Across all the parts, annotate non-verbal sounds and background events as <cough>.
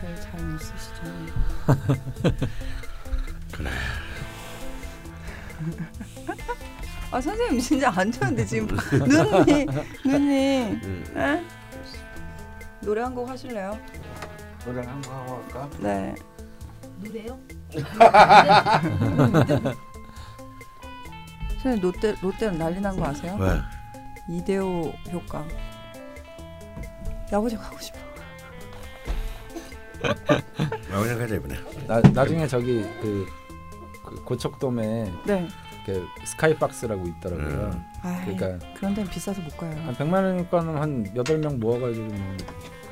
제일 잘못 쓰시잖아요. <laughs> 그래. <laughs> 아 선생님 진짜 안 좋은데 지금 <laughs> 눈이 눈이 음. 에? 노래 한 곡 하실래요? 노래 한번 하고 할까? 네. 노래요? 선생님 롯데 롯데는 난리 난 거 아세요? 왜? 이대호 효과. 야구장 가고 싶어. 가자 이번에. 나 나중에 저기 그, 그 고척돔에 네. 그 스카이박스라고 있더라고요. 음. 아 그러니까 그런 데는 비싸서 못 가요. 한 100만 원이니까는 한 여덟 명 모아가지고 뭐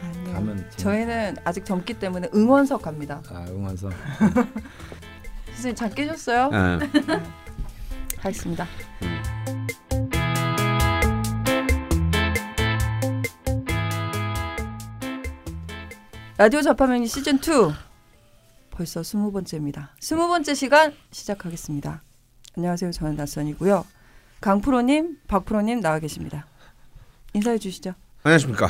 아니요. 가면 재밌- 저희는 아직 젊기 때문에 응원석 갑니다. 아 응원서 <laughs> 선생님 잘 깨셨어요? 아, 하겠습니다. 라디오 자파명리 시즌 2 벌써 스무 번째입니다. 스무 번째 시간 시작하겠습니다. 안녕하세요. 저는 낯선이고요. 강프로 님, 박프로 님 나와 계십니다. 인사해 주시죠. 안녕하십니까.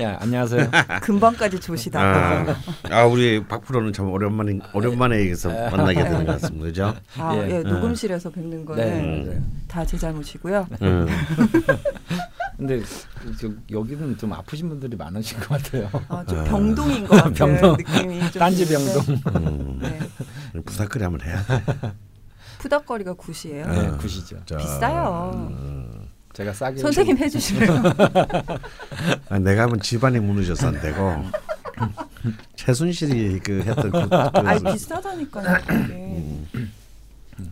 야 <laughs> 안녕하세요. 금방까지 조시다. 아, 아 우리 박프로는 참 오랜만에 오랜만에 여기서 만나게 되는 것 같습니다. 그죠? 아, 예. 예, 녹음실에서 뵙는 거는 네 맞아요. 다제 잘못이고요. 음. <laughs> 근데 저, 여기는 좀 아프신 분들이 많으신 것 같아요. 아, 좀 병동인 것 같은 병동. 느낌이 좀 딴지. 병동. 음. 네. 부사거리 한번 해야 돼. 푸닥거리가 굿이에요. 네. 네, 굿이죠. 자, 비싸요. 음. 제가 싸게 선생님 해주시면 <laughs> 아, 내가 하면 집안이 무너져서 안 되고 최순실이 그 했던 그, 그 아이 비싸다니까요. 이게.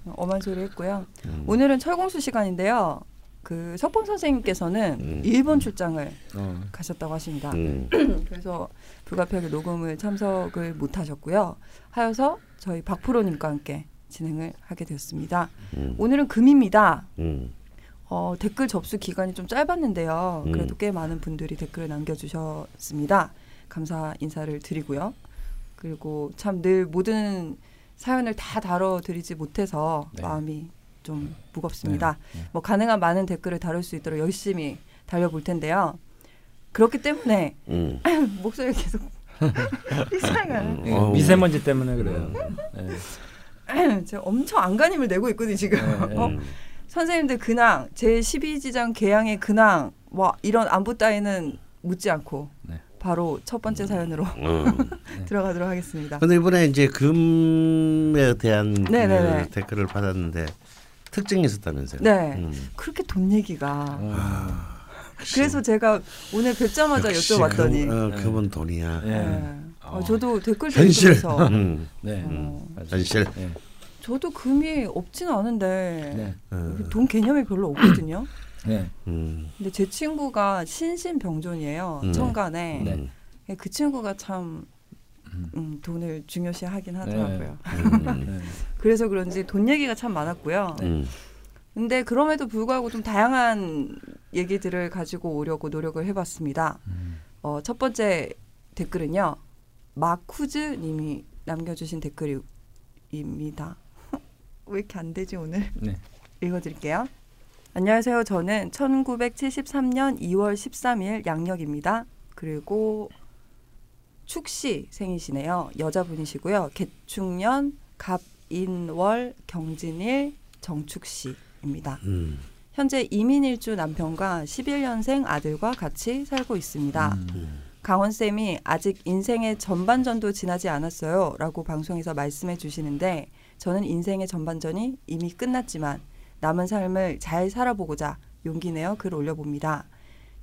엄한 소리 했고요. 오늘은 철공수 시간인데요. 그 석범 선생님께서는 음. 일본 출장을 어, 가셨다고 하십니다. 음. <clears throat> 그래서 불가피하게 녹음을 참석을 못 하셨고요. 하여서 저희 박프로님과 함께 진행을 하게 되었습니다. 음. 오늘은 금입니다. 음. 어, 댓글 접수 기간이 좀 짧았는데요. 음. 그래도 꽤 많은 분들이 댓글을 남겨주셨습니다. 감사 인사를 드리고요. 그리고 참 늘 모든 사연을 다 다뤄드리지 못해서 네. 마음이 좀 무겁습니다. 네, 네. 뭐 가능한 많은 댓글을 다룰 수 있도록 열심히 달려볼 텐데요. 그렇기 때문에 음. <clears throat> 목소리가 계속 <laughs> 이상해요. 예, 어우. 미세먼지 때문에 그래요. 네. <clears throat> 제가 엄청 안간힘을 내고 있거든요 지금. 네, 어? 음. 선생님들 근황 제 12지장 개항의 근황 뭐 이런 안부 따위는 묻지 않고 네. 바로 첫 번째 사연으로 음. <laughs> 들어가도록 하겠습니다. 근데 이번에 이제 금에 대한 네네네. 그 댓글을 받았는데 특징이 있었다면서요? 네. 음. 그렇게 돈 얘기가 어, 그래서 제가 오늘 뵙자마자 역시 여쭤봤더니 그, 어, 네. 그분 돈이야. 예. 네. 어, 어. 저도 댓글 현실. 읽으면서 음. 네. 어. 현실. 네. 저도 금이 없진 않은데 네. 어. 돈 개념이 별로 없거든요. 네. 음. 근데 제 친구가 신신병존이에요. 음. 천간에 네. 예, 그 친구가 참 음. 음, 돈을 중요시하긴 하더라고요. 음. 네. 그래서 그런지 돈 얘기가 참 많았고요. 음. 근데 그럼에도 불구하고 좀 다양한 얘기들을 가지고 오려고 노력을 해봤습니다. 음. 어, 첫 번째 댓글은요. 마쿠즈 님이 남겨주신 댓글입니다. <laughs> 왜 이렇게 안 되지 오늘? 네. <laughs> 읽어드릴게요. 안녕하세요. 저는 1973년 2월 13일 양력입니다. 그리고 축시 생이시네요. 여자분이시고요. 개축년 갑 인월 경진일 정축시입니다. 음. 현재 이민 일주 남편과 11년생 아들과 같이 살고 있습니다. 음. 강원 쌤이 아직 인생의 전반전도 지나지 않았어요 라고 방송에서 말씀해 주시는데 저는 인생의 전반전이 이미 끝났지만 남은 삶을 잘 살아보고자 용기 내어 글 올려봅니다.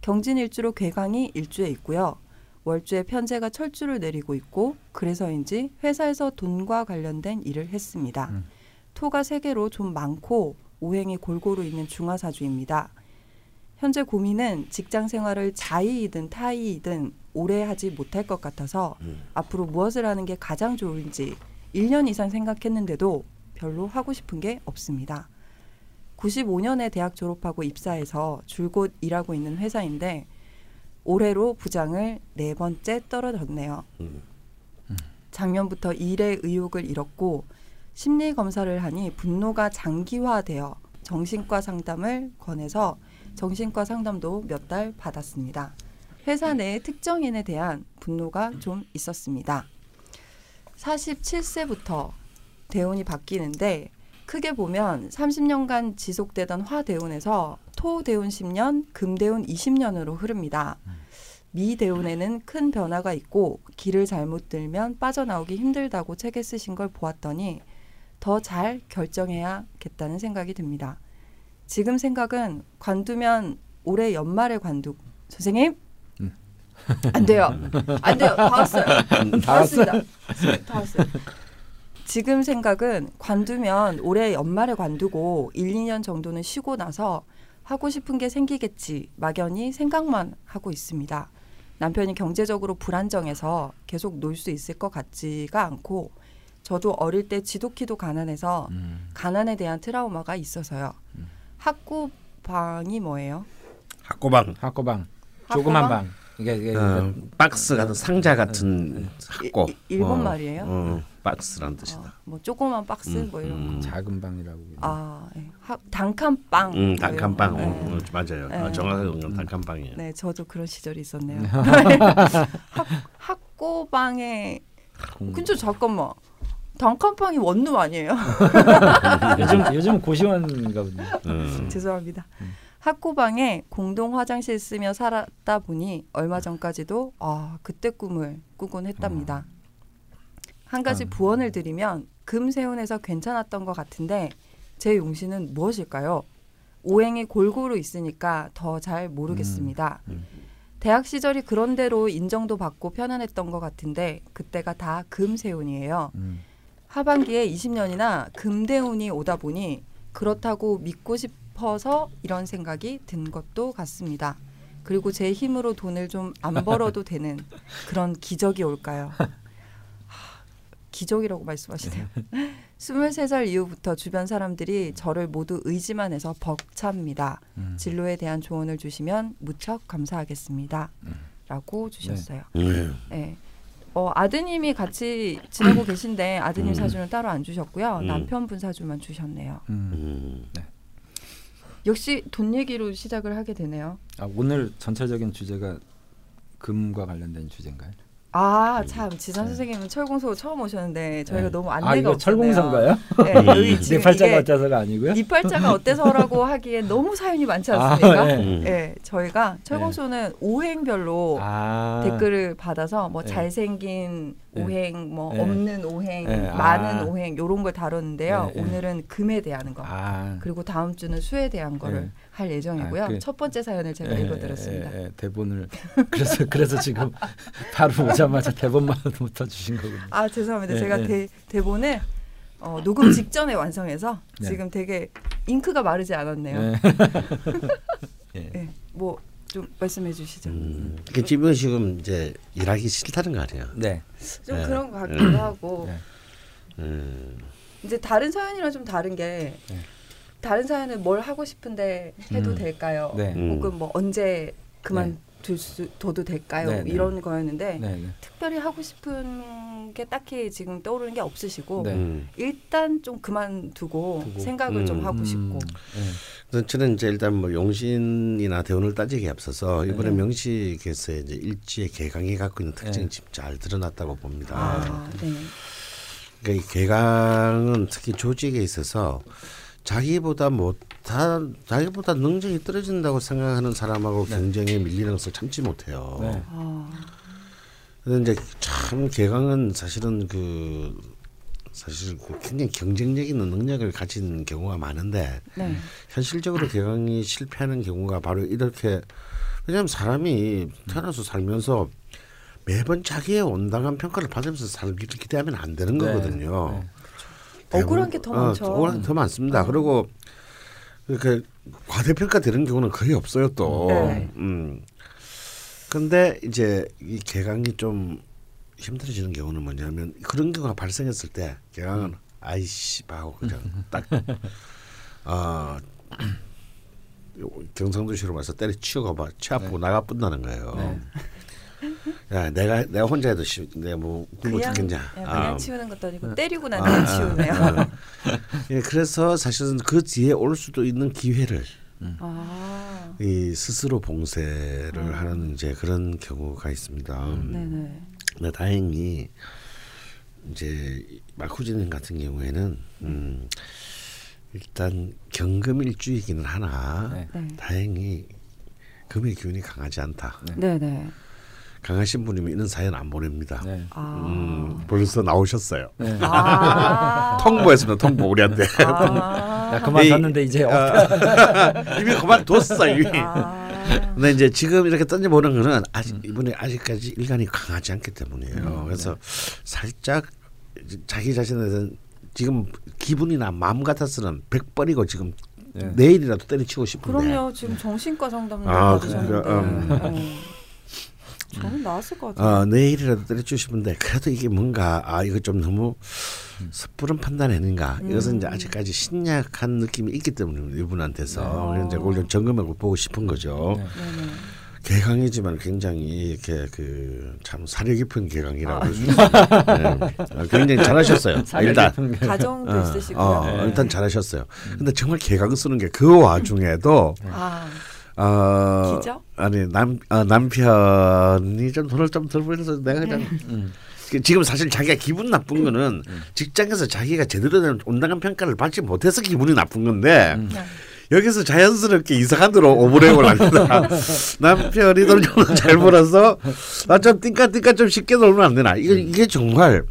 경진 일주로 괴강이 일주에 있고요. 월주에 편제가 철주를 내리고 있고 그래서인지 회사에서 돈과 관련된 일을 했습니다. 음. 토가 세 개로 좀 많고 오행이 골고루 있는 중화사주입니다. 현재 고민은 직장 생활을 자의이든 타의이든 오래 하지 못할 것 같아서 음. 앞으로 무엇을 하는 게 가장 좋을지 1년 이상 생각했는데도 별로 하고 싶은 게 없습니다. 95년에 대학 졸업하고 입사해서 줄곧 일하고 있는 회사인데 올해로 부장을 네 번째 떨어졌네요. 음. 작년부터 일의 의욕을 잃었고 심리 검사를 하니 분노가 장기화되어 정신과 상담을 권해서 정신과 상담도 몇 달 받았습니다. 회사 내 특정인에 대한 분노가 좀 있었습니다. 47세부터 대운이 바뀌는데 크게 보면 30년간 지속되던 화대운에서 토대운 10년, 금대운 20년으로 흐릅니다. 미대운에는 큰 변화가 있고 길을 잘못 들면 빠져나오기 힘들다고 책에 쓰신 걸 보았더니 더 잘 결정해야겠다는 생각이 듭니다. 지금 생각은 관두면 올해 연말에 관두. 선생님? 음. 안 돼요. 안 돼요. 다 왔어요. 다 왔습니다. 다 왔어요 지금 생각은 관두면 올해 연말에 관두고 1, 2년 정도는 쉬고 나서 하고 싶은 게 생기겠지 막연히 생각만 하고 있습니다. 남편이 경제적으로 불안정해서 계속 놀 수 있을 것 같지가 않고 저도 어릴 때 지독히도 가난해서 음. 가난에 대한 트라우마가 있어서요. 음. 학구 방이 뭐예요? 학고방 학고방 조그만? 방 이게, 이게 어, 박스 같은 상자 같은 학고 이- 이- 일본 어, 말이에요? 어, 박스란 뜻이다. 어, 뭐 조그만 박스 음, 뭐 이런 음. 거. 작은 방이라고. 아, 예. 하- 단칸방. 음, 뭐 단칸방 이런 어, 거. 어, 맞아요. 네. 어, 정확하게 건 단칸방이에요. 네, 저도 그런 시절이 있었네요. <laughs> 학, 학고방에 공- 근데 잠깐만. 단칸방이 원룸 아니에요? <laughs> 요즘 요즘 고시원인가 보네. 음. 죄송합니다. 학고방에 공동 화장실 쓰며 살았다 보니 얼마 전까지도 아 그때 꿈을 꾸곤 했답니다. 한 가지 음. 부원을 드리면 금세운에서 괜찮았던 것 같은데 제 용신은 무엇일까요? 오행이 골고루 있으니까 더 잘 모르겠습니다. 음. 대학 시절이 그런 대로 인정도 받고 편안했던 것 같은데 그때가 다 금세운이에요. 음. 하반기에 20년이나 금대운이 오다 보니 그렇다고 믿고 싶어서 이런 생각이 든 것도 같습니다. 그리고 제 힘으로 돈을 좀 안 <laughs> 벌어도 되는 그런 기적이 올까요? <laughs> 하, 기적이라고 말씀하시네요. <laughs> 23살 이후부터 주변 사람들이 저를 모두 의지만 해서 벅찹니다. 음. 진로에 대한 조언을 주시면 무척 감사하겠습니다. 음. 라고 주셨어요. 음. 네. 어, 아드님이 같이 지내고 계신데 아드님 음. 사주는 따로 안 주셨고요. 음. 남편분 사주만 주셨네요. 음. 음. 역시 돈 얘기로 시작을 하게 되네요. 아, 오늘 전체적인 주제가 금과 관련된 주제인가요? 아, 참 지산 선생님은 철공소 처음 오셨는데 저희가 네. 너무 아 안내가 이거 없었네요. 철공선가요? 네, 음. 여기 내 지금 팔자가 이게 어때서가 아니고요? 네 팔자가 어때서라고 <laughs> 하기에 너무 사연이 많지 않습니까? 아, 네. 네. 저희가 철공소는 오행별로 아. 댓글을 받아서 뭐 네. 잘생긴 네. 오행, 뭐 네. 없는 오행, 네. 많은 아. 오행 요런 걸 다뤘는데요. 네, 네. 오늘은 금에 대한 거. 아. 그리고 다음 주는 수에 대한 거를 네. 할 예정이고요. 아, 그- 첫 번째 사연을 제가 예, 읽어드렸습니다. 대본을 <laughs> 그래서 그래서 지금 바로 오자마자 대본만부터 주신 거군요. 아 죄송합니다. 네, 제가 네. 대, 대본을 어, 녹음 직전에 완성해서 네. 지금 되게 잉크가 마르지 않았네요. 네. <laughs> 예. 네, 뭐 좀 말씀해 주시죠. 음. 그 지금 지금 이제 일하기 싫다는 거 아니에요. 네. 좀 네. 그런 것 같기도 하고 네. 음. 이제 다른 사연이랑 좀 다른 게 네. 다른 사연은 뭘 하고 싶은데 해도 음. 될까요? 네. 음. 혹은 뭐 언제 그만 둘수 둬도 될까요? 네, 네. 이런 거였는데 네. 네. 특별히 하고 싶은 게 딱히 지금 떠오르는 게 없으시고 네. 음. 일단 좀 그만두고 두고. 생각을 좀 음. 하고 싶고 네. 저는 이제 일단 뭐 용신이나 대운을 따지기에 앞서서 이번에 네. 명식에서 이제 일지의 개강이 갖고 있는 특징이 네. 잘 드러났다고 봅니다. 아, 네. 그러니까 이 개강은 특히 조직에 있어서 자기보다 못한 자기보다 능력이 떨어진다고 생각하는 사람하고 네. 경쟁에 밀리는 것을 참지 못해요. 네. 아, 그런데 이제 참 개강은 사실은 그 사실 그 굉장히 경쟁력 있는 능력을 가진 경우가 많은데 네. 현실적으로 개강이 실패하는 경우가 바로 이렇게 왜냐하면 사람이 태어나서 살면서 매번 자기의 온당한 평가를 받으면서 살기를 기대하면 안 되는 네. 거거든요. 네. 억울한 게 더 많죠. 어, 억울한 게 더 많습니다. 그리고 그 과대평가 되는 경우는 거의 없어요 또. 네. 음. 근데 이제 이 개강이 좀 힘들어지는 경우는 뭐냐면 그런 경우가 발생했을 때 개강은 아이씨 하고 그냥 딱 어, 경상도시로 말해서 때려 치우고 봐, 치 아프고 나가 뿐다는 거예요. 네. 야, 내가 내가 혼자 해도 씨, 내가 뭐 굶어 그냥, 죽겠냐. 예, 그냥 아, 치우는 것도 아니고 때리고 난 아, 뒤에 아, 치우네요. 예, 그래서 사실은 그 뒤에 올 수도 있는 기회를 아, 이 스스로 봉쇄를 하는 이제 그런 경우가 있습니다. 네네. 근데 다행히 이제 마쿠지님 같은 경우에는 음 일단 경금 일주이기는 하나 네. 네. 다행히 금의 기운이 강하지 않다. 네 네. 강하신 분이면 이런 사연 안 보냅니다. 네. 아. 음, 벌써 나오셨어요. 네. 아. <laughs> 통보했습니다. 통보 우리한테. 아. 야 그만 이- 뒀는데 이제 어, <laughs> 이미 그만뒀어 이미. 아. 근데 이제 지금 이렇게 던져보는 거는 아직 이분이 아직까지 일간이 강하지 않기 때문이에요. 그래서 살짝 이제 자기 자신에 대한 지금 기분이나 마음 같아서는 백 번이고 지금 네. 내일이라도 때려치고 싶은데. 그럼요. 지금 정신과 상담도 아, 받으셨는데. 그러니까, 어. 저는 나왔을 것 같아요. 어, 내일이라도 때려치고 싶은데 그래도 이게 뭔가 아 이거 좀 너무 섣부른 판단 아닌가 이것은 이제 아직까지 신약한 느낌이 있기 때문에 이분한테서 그래서 이제 오히려 점검해 보고 싶은 거죠. 네. 개강이지만 굉장히 이렇게 그 참 사려 깊은 개강이라고 할수 있어요. 네. 어, 굉장히 잘하셨어요. 일단 가정도 어, 있으시고요. 어, 네. 일단 잘하셨어요. 근데 정말 개강 쓰는 게 그 와중에도 아. 어 기죠? 아니 남 어, 남편이 좀 돈을 좀덜 벌어서 내가 그냥 음. 그 지금 사실 자기가 기분 나쁜 거는 직장에서 자기가 제대로 된 온당한 평가를 받지 못해서 기분이 나쁜 건데 네. 여기서 자연스럽게 이상한 데로 오버랩을 합니다. <laughs> 남편이 돈 좀 잘 벌어서 나 좀 띵까 띵까 좀 쉽게 놀면 안 되나? 이게 이게 정말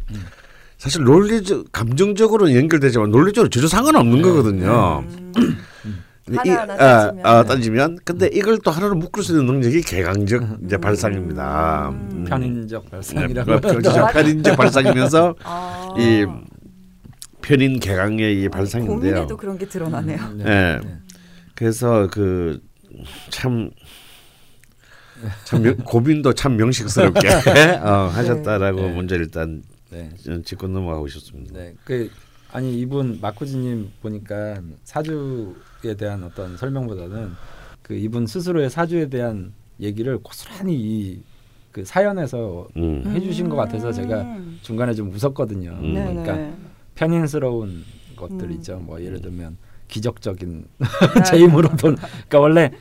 사실 논리적 감정적으로 는 연결되지만 논리적으로 전혀 상관없는 거거든요. 이- <clears throat> 하나하나 아, 따지면. 아, 따지면 근데 이걸 또 하나로 묶을 수 있는 능력이 개강적 이제 발상입니다. 음. 편인적 네, 발상이라고 편인적 편인적 발상이면서 <laughs> 아. 이 편인 개강의 이 발상인데요. 고민에도 그런 게 드러나네요. 네. 예. 네. 그래서 그 참참 명- <laughs> 고민도 참 명식스럽게 <laughs> 어, 하셨다라고 네. 먼저 일단 네. 짚고 넘어가고 싶습니다. 네. 그 아니 이분 마쿠지님 보니까 사주 에 대한 어떤 설명보다는 그 이분 스스로의 사주에 대한 얘기를 고스란히 이 그 사연에서 음. 해주신 것 같아서 제가 중간에 좀 웃었거든요. 음. 그러니까 편인스러운 것들 음. 있죠. 뭐 예를 들면 기적적인 <laughs> 제 힘으로 돈. 그러니까 원래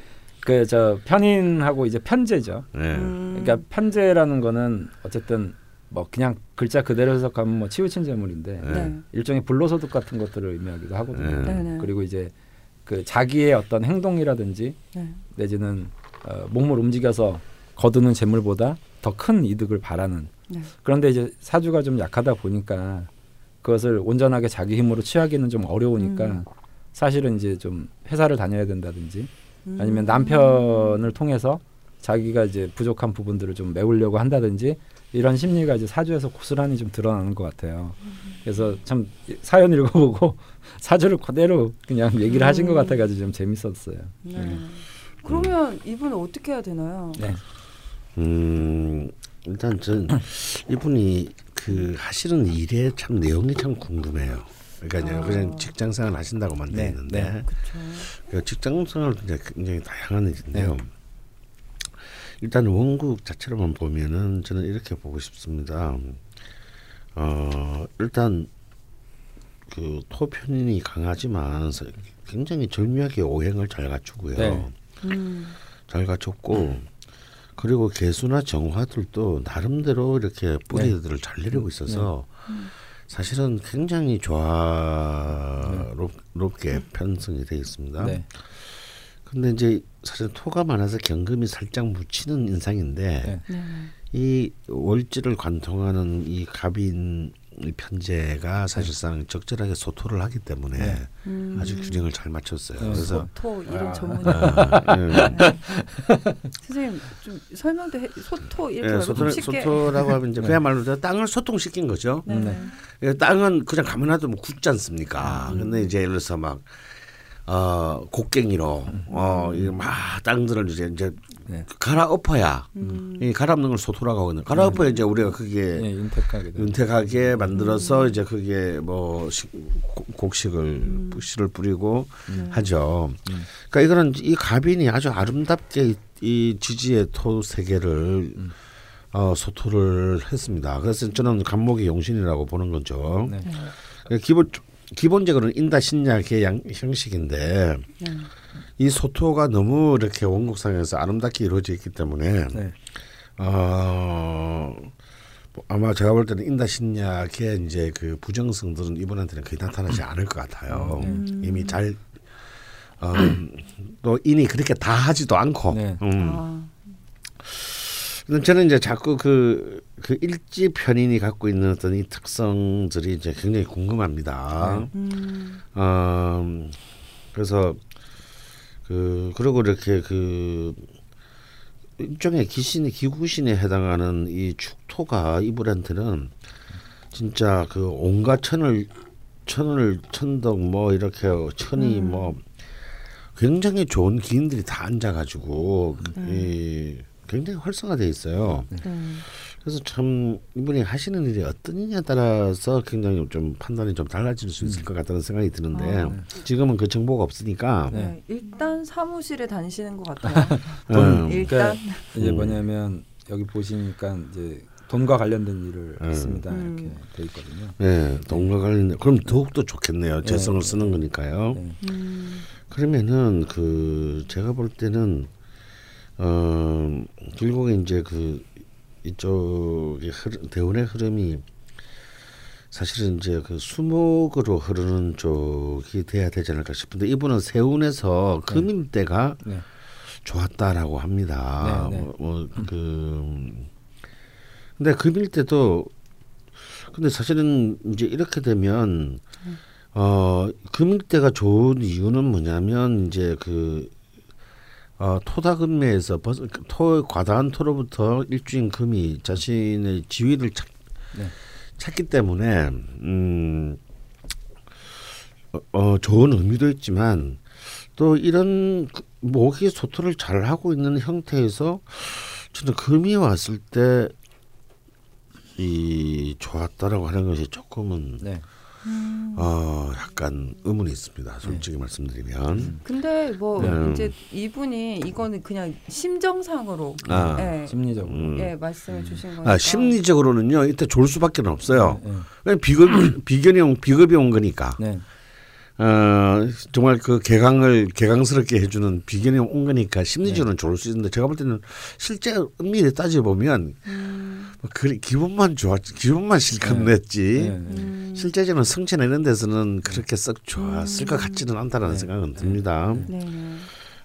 그 저 편인하고 이제 편제죠. 네. 음. 그러니까 편제라는 거는 어쨌든 뭐 그냥 글자 그대로 해석하면 뭐 치우친 재물인데 네. 일종의 불로소득 같은 것들을 의미하기도 하거든요. 네. 그리고 이제 그 자기의 어떤 행동이라든지 네. 내지는 어, 몸을 움직여서 거두는 재물보다 더 큰 이득을 바라는 네. 그런데 이제 사주가 좀 약하다 보니까 그것을 온전하게 자기 힘으로 취하기는 좀 어려우니까 음. 사실은 이제 좀 회사를 다녀야 된다든지 음. 아니면 남편을 통해서 자기가 이제 부족한 부분들을 좀 메우려고 한다든지 이런 심리가 이제 사주에서 고스란히 좀 드러나는 것 같아요. 그래서 참 사연 읽어보고 <laughs> 사주를 그대로 그냥 얘기를 하신 것 음. 같아가지고 좀 재밌었어요. 네. 그러면 이분은 어떻게 해야 되나요? 네. 음, 일단 전 <clears throat> 이분이 그 하시는 일의 참 내용이 참 궁금해요. 그러니까 아. 그냥 직장생활 하신다고만 돼 네, 있는데 네. 그렇죠. 그 직장생활 굉장히 다양한 일인데요. 일단 원국 자체로만 보면은 저는 이렇게 보고 싶습니다. 어 일단 그 토편인이 강하지만 서- 굉장히 절묘하게 오행을 잘 갖추고요. 네. 음. 잘 갖췄고 그리고 개수나 정화들도 나름대로 이렇게 뿌리들을 잘 내리고 있어서 사실은 굉장히 조화롭게 편성이 되어 있습니다. 네. 근데 이제 사실 토가 많아서 경금이 살짝 묻히는 인상인데 네. 네. 이 월지를 관통하는 이 갑인 이 편제가 사실상 적절하게 소토를 하기 때문에 네. 음. 아주 균형을 잘 맞췄어요. 네. 그래서 소토 이름 아. 전문이 아, 예. 선생님 좀 설명도 해, 소토 이렇게 예, 소토, 쉽게 소토라고 하면 이제 그야말로 땅을 소통시킨 거죠. 네. 네. 예, 땅은 그냥 가만 놔두면 굳지 않습니까? 근데 이제 예를 들어서 막 어, 곡괭이로 어, 이막 땅들을 이제 이제 네. 갈아엎어야 음. 이 갈아엎는 걸 소토라고 하거든요. 갈아엎어야 이제 우리가 그게 네, 윤택하게 돼. 윤택하게 만들어서 이제 그게 뭐 식, 고- 곡식을 씨를 뿌리고 하죠. 그러니까 이거는 이 가빈이 아주 아름답게 이, 이 지지의 토 세계를 어, 소토를 했습니다. 그래서 저는 간목의 용신이라고 보는 거죠. 네. 그러니까 기본 기본적으로는 인다 신약의 양, 형식인데 네. 이 소토가 너무 이렇게 원곡상에서 아름답게 이루어져 있기 때문에 네. 어뭐 아마 제가 볼 때는 인다 신약의 이제 그 부정성들은 이분한테는 거의 나타나지 않을 것 같아요. 음. 이미 잘 어, 또 인이 그렇게 다 하지도 않고. 네. 음. 아, 근데 저는 이제 자꾸 그, 그 일지 편인이 갖고 있는 어떤 이 특성들이 이제 굉장히 궁금합니다. 음, 어, 그래서 그 그리고 이렇게 그 일종의 귀신이 기구신에 해당하는 이 축토가 이분한테는 진짜 그 온갖 천을 천을 천덕 뭐 이렇게 천이 뭐 굉장히 좋은 기인들이 다 앉아가지고 이 굉장히 활성화돼 있어요. 네. 그래서 참 이분이 하시는 일이 어떤 일에 따라서 굉장히 좀 판단이 좀 달라질 수 있을 것 같다는 생각이 드는데 아. 지금은 그 정보가 없으니까 네. 네. 일단 사무실에 다니시는 것 같아요. <laughs> 음, 일단 이제 음. 뭐냐면 여기 보시니까 이제 돈과 관련된 일을 음. 했습니다 음. 이렇게 돼 있거든요. 네, 동과 관련 그럼 더욱 더 좋겠네요. 네. 재성을 쓰는 거니까요. 네. 음, 그러면은 그 제가 볼 때는 어 결국에 이제 그 이쪽의 흐름, 대운의 흐름이 사실은 이제 그 수목으로 흐르는 쪽이 돼야 되지 않을까 싶은데 이분은 세운에서 금일 때가 네. 좋았다라고 합니다. 네, 네. 뭐, 그 근데 금일 때도 근데 사실은 이제 이렇게 되면 어 금일 때가 좋은 이유는 뭐냐면 이제 그 어, 토다금매에서 벌- 토 과다한 토로부터 일주인 금이 자신의 지위를 찾, 네. 찾기 때문에 음, 어, 어, 좋은 의미도 있지만 또 이런 그 모기 소토를 잘 하고 있는 형태에서 저는 금이 왔을 때 이 좋았다라고 하는 것이 조금은 네. 어 약간 의문이 있습니다. 솔직히 말씀드리면 근데 뭐 네. 이제 이분이 이거는 그냥 심정상으로 아. 예, 심리적으로. 음. 예 말씀해 주신 거니까. 아, 심리적으로는요 이때 좋을 수밖에 없어요. 네. 비급 비견이 온 비급이 온 거니까. 네. 어 정말 그 개강을 개강스럽게 해주는 비견이 온 거니까 심리적으로는 좋을 수 있는데 제가 볼 때는 실제 엄밀히 따져 보면 음, 그래 기분만 좋았 기분만 실컷 네. 냈지. 네. 음, 실제적으로 성취 내는 데서는 그렇게 썩 좋았을 것 같지는 않다라는 네. 생각은 듭니다. 네, 네.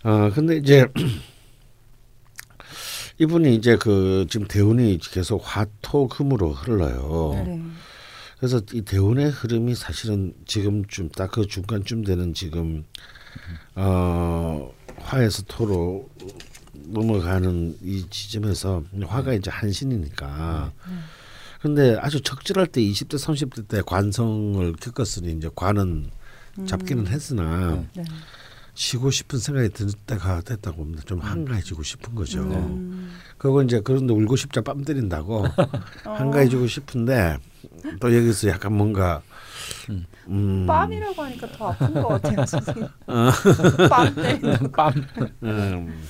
어 근데 이제 <clears throat> 이분이 이제 그 지금 대운이 계속 화토금으로 흘러요. 네. 그래서 이 대운의 흐름이 사실은 지금쯤 딱 그 중간쯤 되는 지금 어 화에서 토로 넘어가는 이 지점에서 화가 이제 한신이니까 근데 아주 적절할 때 20대 30대 때 관성을 겪었으니 이제 관은 잡기는 했으나 네. 쉬고 싶은 생각이 들 때가 됐다고 봅니다. 좀 한가해지고 싶은 거죠. 음, 그거 이제 그런데 울고 싶자 뺨 때린다고 <laughs> 한가해지고 싶은데 또 여기서 약간 뭔가 음, 빰이라고 하니까 더 아픈 것 같아요, 선생님. <laughs> 빰 때리는 거. 빰. 음,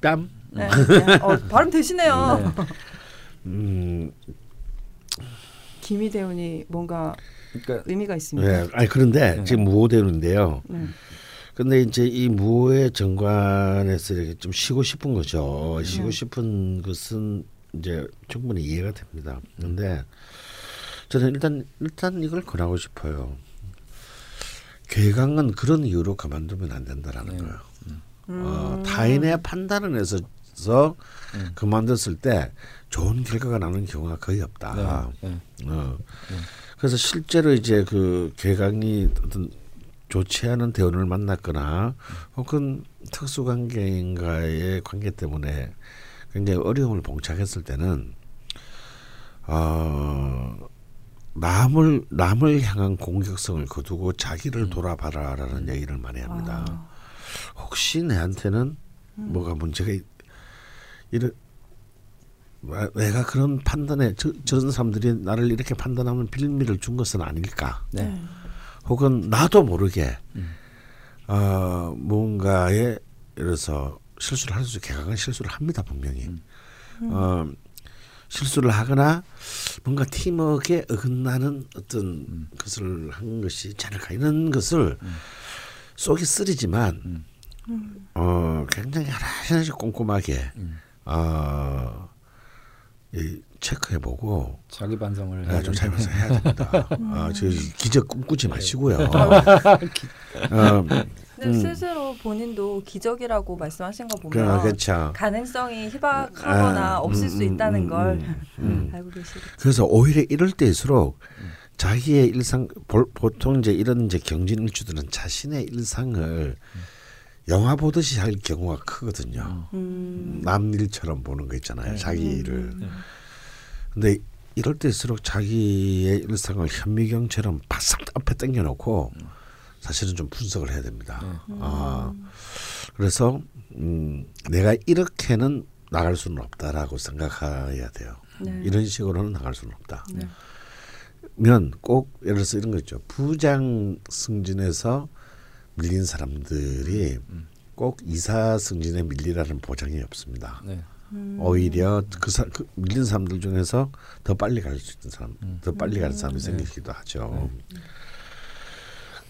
뺨 네. 네. 어, 발음 되시네요. 네. <laughs> 음, 김희 대운이 뭔가 그러니까 의미가 있습니다. 네. 아니 그런데 네. 지금 무호 대운인데요. 네. 근데 이제 이 무호의 정관에서 이렇게 좀 쉬고 싶은 거죠. 네. 쉬고 싶은 것은 이제 충분히 이해가 됩니다. 근데 저는 일단 일단 이걸 권하고 싶어요. 개강은 그런 이유로 그만두면 안 된다라는 네. 거예요. 음. 어, 타인의 판단을 해서 음. 그만뒀을 때 좋은 결과가 나는 경우가 거의 없다. 네. 네. 어. 그래서 실제로 이제 그 개강이 어떤 좋지 않은 대원을 만났거나 혹은 특수관계인과의 관계 때문에 굉장히 어려움을 봉착했을 때는 어, 남을 남을 향한 공격성을 거두고 자기를 돌아봐라라는 얘기를 많이 합니다. 아, 혹시 내한테는 뭐가 문제가 있, 이런 와- 내가 그런 판단에 저, 저런 사람들이 나를 이렇게 판단하는 빌미를 준 것은 아닐까? 네. 혹은 나도 모르게 음. 어, 뭔가에 예를 들어서 실수를 할 수, 개강은 실수를 합니다 분명히. 음. 어, 실수를 하거나 뭔가 팀워크에 어긋나는 어떤 것을 한 것이 않을까 이런 것을 속이 쓰리지만 어 굉장히 하나씩 꼼꼼하게 어 이, 체크해보고 자기 반성을 네, 좀 된다. 살면서 해야 됩니다. <laughs> 아, 저 기적 꿈꾸지 마시고요. <laughs> 어, 음. 스스로 본인도 기적이라고 말씀하신 거 보면 그, 그렇죠. 가능성이 희박하거나 아, 없을 음, 수 음, 있다는 음, 걸 음. <laughs> 알고 계시겠죠. 그래서 오히려 이럴 때일수록 자기의 일상 보, 보통 이제 이런 이제 경진 일주들은 자신의 일상을 영화 보듯이 할 경우가 크거든요. 음. 남 일처럼 보는 거 있잖아요. 자기 일을. 네. 근데 이럴 때일수록 자기의 일상을 현미경처럼 바싹 앞에 당겨놓고 사실은 좀 분석을 해야 됩니다. 아, 그래서 음, 내가 이렇게는 나갈 수는 없다라고 생각해야 돼요. 네. 이런 식으로는 나갈 수는 없다. 네. 면꼭 예를 들어서 이런 거 있죠. 부장 승진에서 밀린 사람들이 꼭 이사 승진에 밀리라는 보장이 없습니다. 네. 음. 오히려 그, 사, 그 밀린 사람들 중에서 더 빨리 갈 수 있는 사람, 더 빨리 가는 사람이 생기기도 하죠.